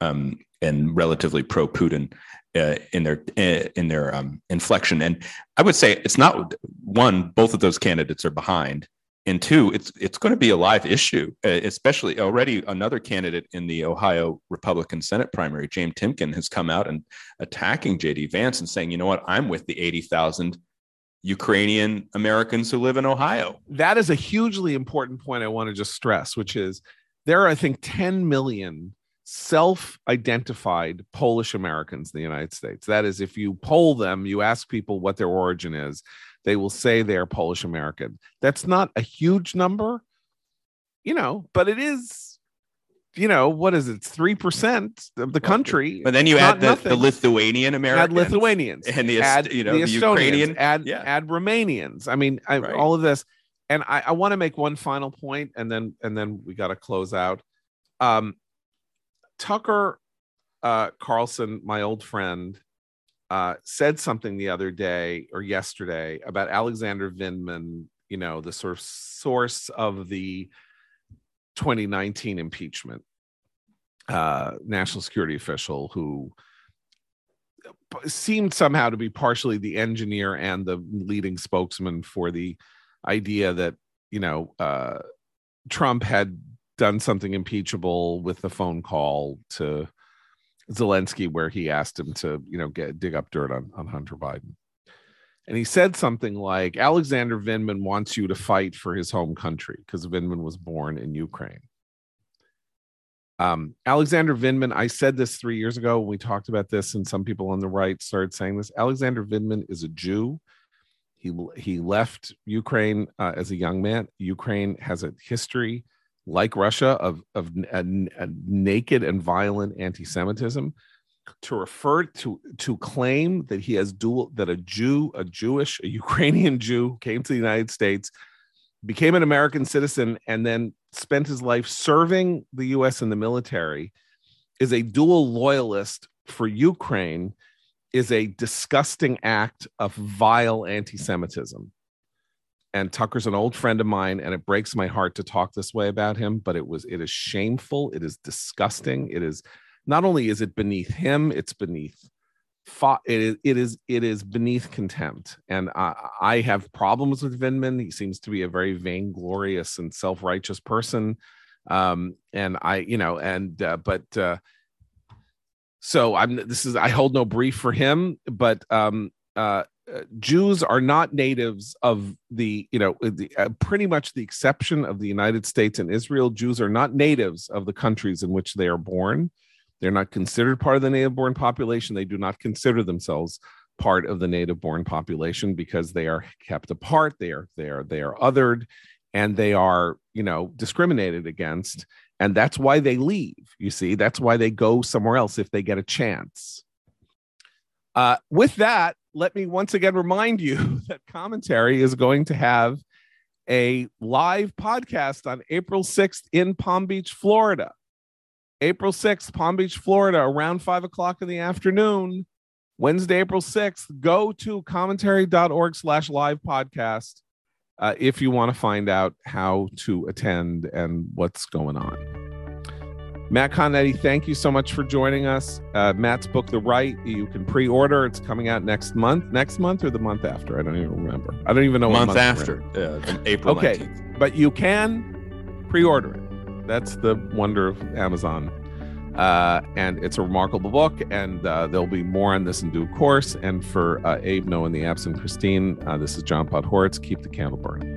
um, and relatively pro Putin. uh, in their uh, in their um, inflection. And I would say it's not one. Both of those candidates are behind, and two, it's it's going to be a live issue, uh, especially already another candidate in the Ohio Republican Senate primary, Jane Timken, has come out and attacking JD Vance and saying, you know what, I'm with the eighty thousand Ukrainian Americans who live in Ohio. That is a hugely important point I want to just stress, which is there are, I think, 10 million self identified Polish Americans in the United States. That is, if you poll them, you ask people what their origin is, they will say they're Polish American. That's not a huge number, you know, but it is. You know what is it? Three percent of the country. But then you add the, the, Lithuanian Americans, add Lithuanians, and the add you know the, the Ukrainian, add yeah. add Romanians. I mean, I, Right. all of this, and I, I want to make one final point, and then and then we got to close out. Um, Tucker uh, Carlson, my old friend, uh, said something the other day or yesterday about Alexander Vindman. You know, the sort of source of the 2019 impeachment, uh, national security official who seemed somehow to be partially the engineer and the leading spokesman for the idea that you know uh, Trump had done something impeachable with the phone call to Zelensky where he asked him to you know get dig up dirt on, on Hunter Biden. And he said something like Alexander Vindman wants you to fight for his home country because Vindman was born in Ukraine. Um, Alexander Vindman, I said this three years ago when we talked about this, and some people on the right started saying this. Alexander Vindman is a Jew. He he left Ukraine uh, as a young man. Ukraine has a history, like Russia, of of a, a naked and violent anti-Semitism. To refer to to claim that he has dual that a Jew, a Jewish, a Ukrainian Jew came to the United States, became an American citizen, and then spent his life serving the U.S. in the military, is a dual loyalist for Ukraine is a disgusting act of vile anti-Semitism. And Tucker's an old friend of mine, and it breaks my heart to talk this way about him. But it was it is shameful. It is disgusting. It is not only is it beneath him, it's beneath. It is it is it is beneath contempt, and I, I have problems with Vindman. He seems to be a very vainglorious and self-righteous person, um, and I, you know, and uh, but uh, so I'm this is I hold no brief for him, but um, uh, uh, Jews are not natives of the you know the, uh, pretty much the exception of the United States and Israel. Jews are not natives of the countries in which they are born. They're not considered part of the native born population. They do not consider themselves part of the native born population because they are kept apart. They are they are they are othered, and they are you know discriminated against and that's why they leave you see that's why they go somewhere else if they get a chance uh, with that let me once again remind you that commentary is going to have a live podcast on april 6th in palm beach florida april 6th palm beach florida around 5 o'clock in the afternoon wednesday april 6th go to commentary.org slash live podcast uh, if you want to find out how to attend and what's going on. Matt Continetti, thank you so much for joining us. Uh, Matt's book, The Right, you can pre-order. It's coming out next month. Next month or the month after? I don't even remember. I don't even know. what month we're after in. uh, April Okay. 19th. but you can pre-order it. That's the wonder of Amazon. Uh, and it's a remarkable book, and uh, there'll be more on this in due course. And for uh, Abe, Noah, and the absent Christine, uh, this is John Podhoretz. Keep the candle burning.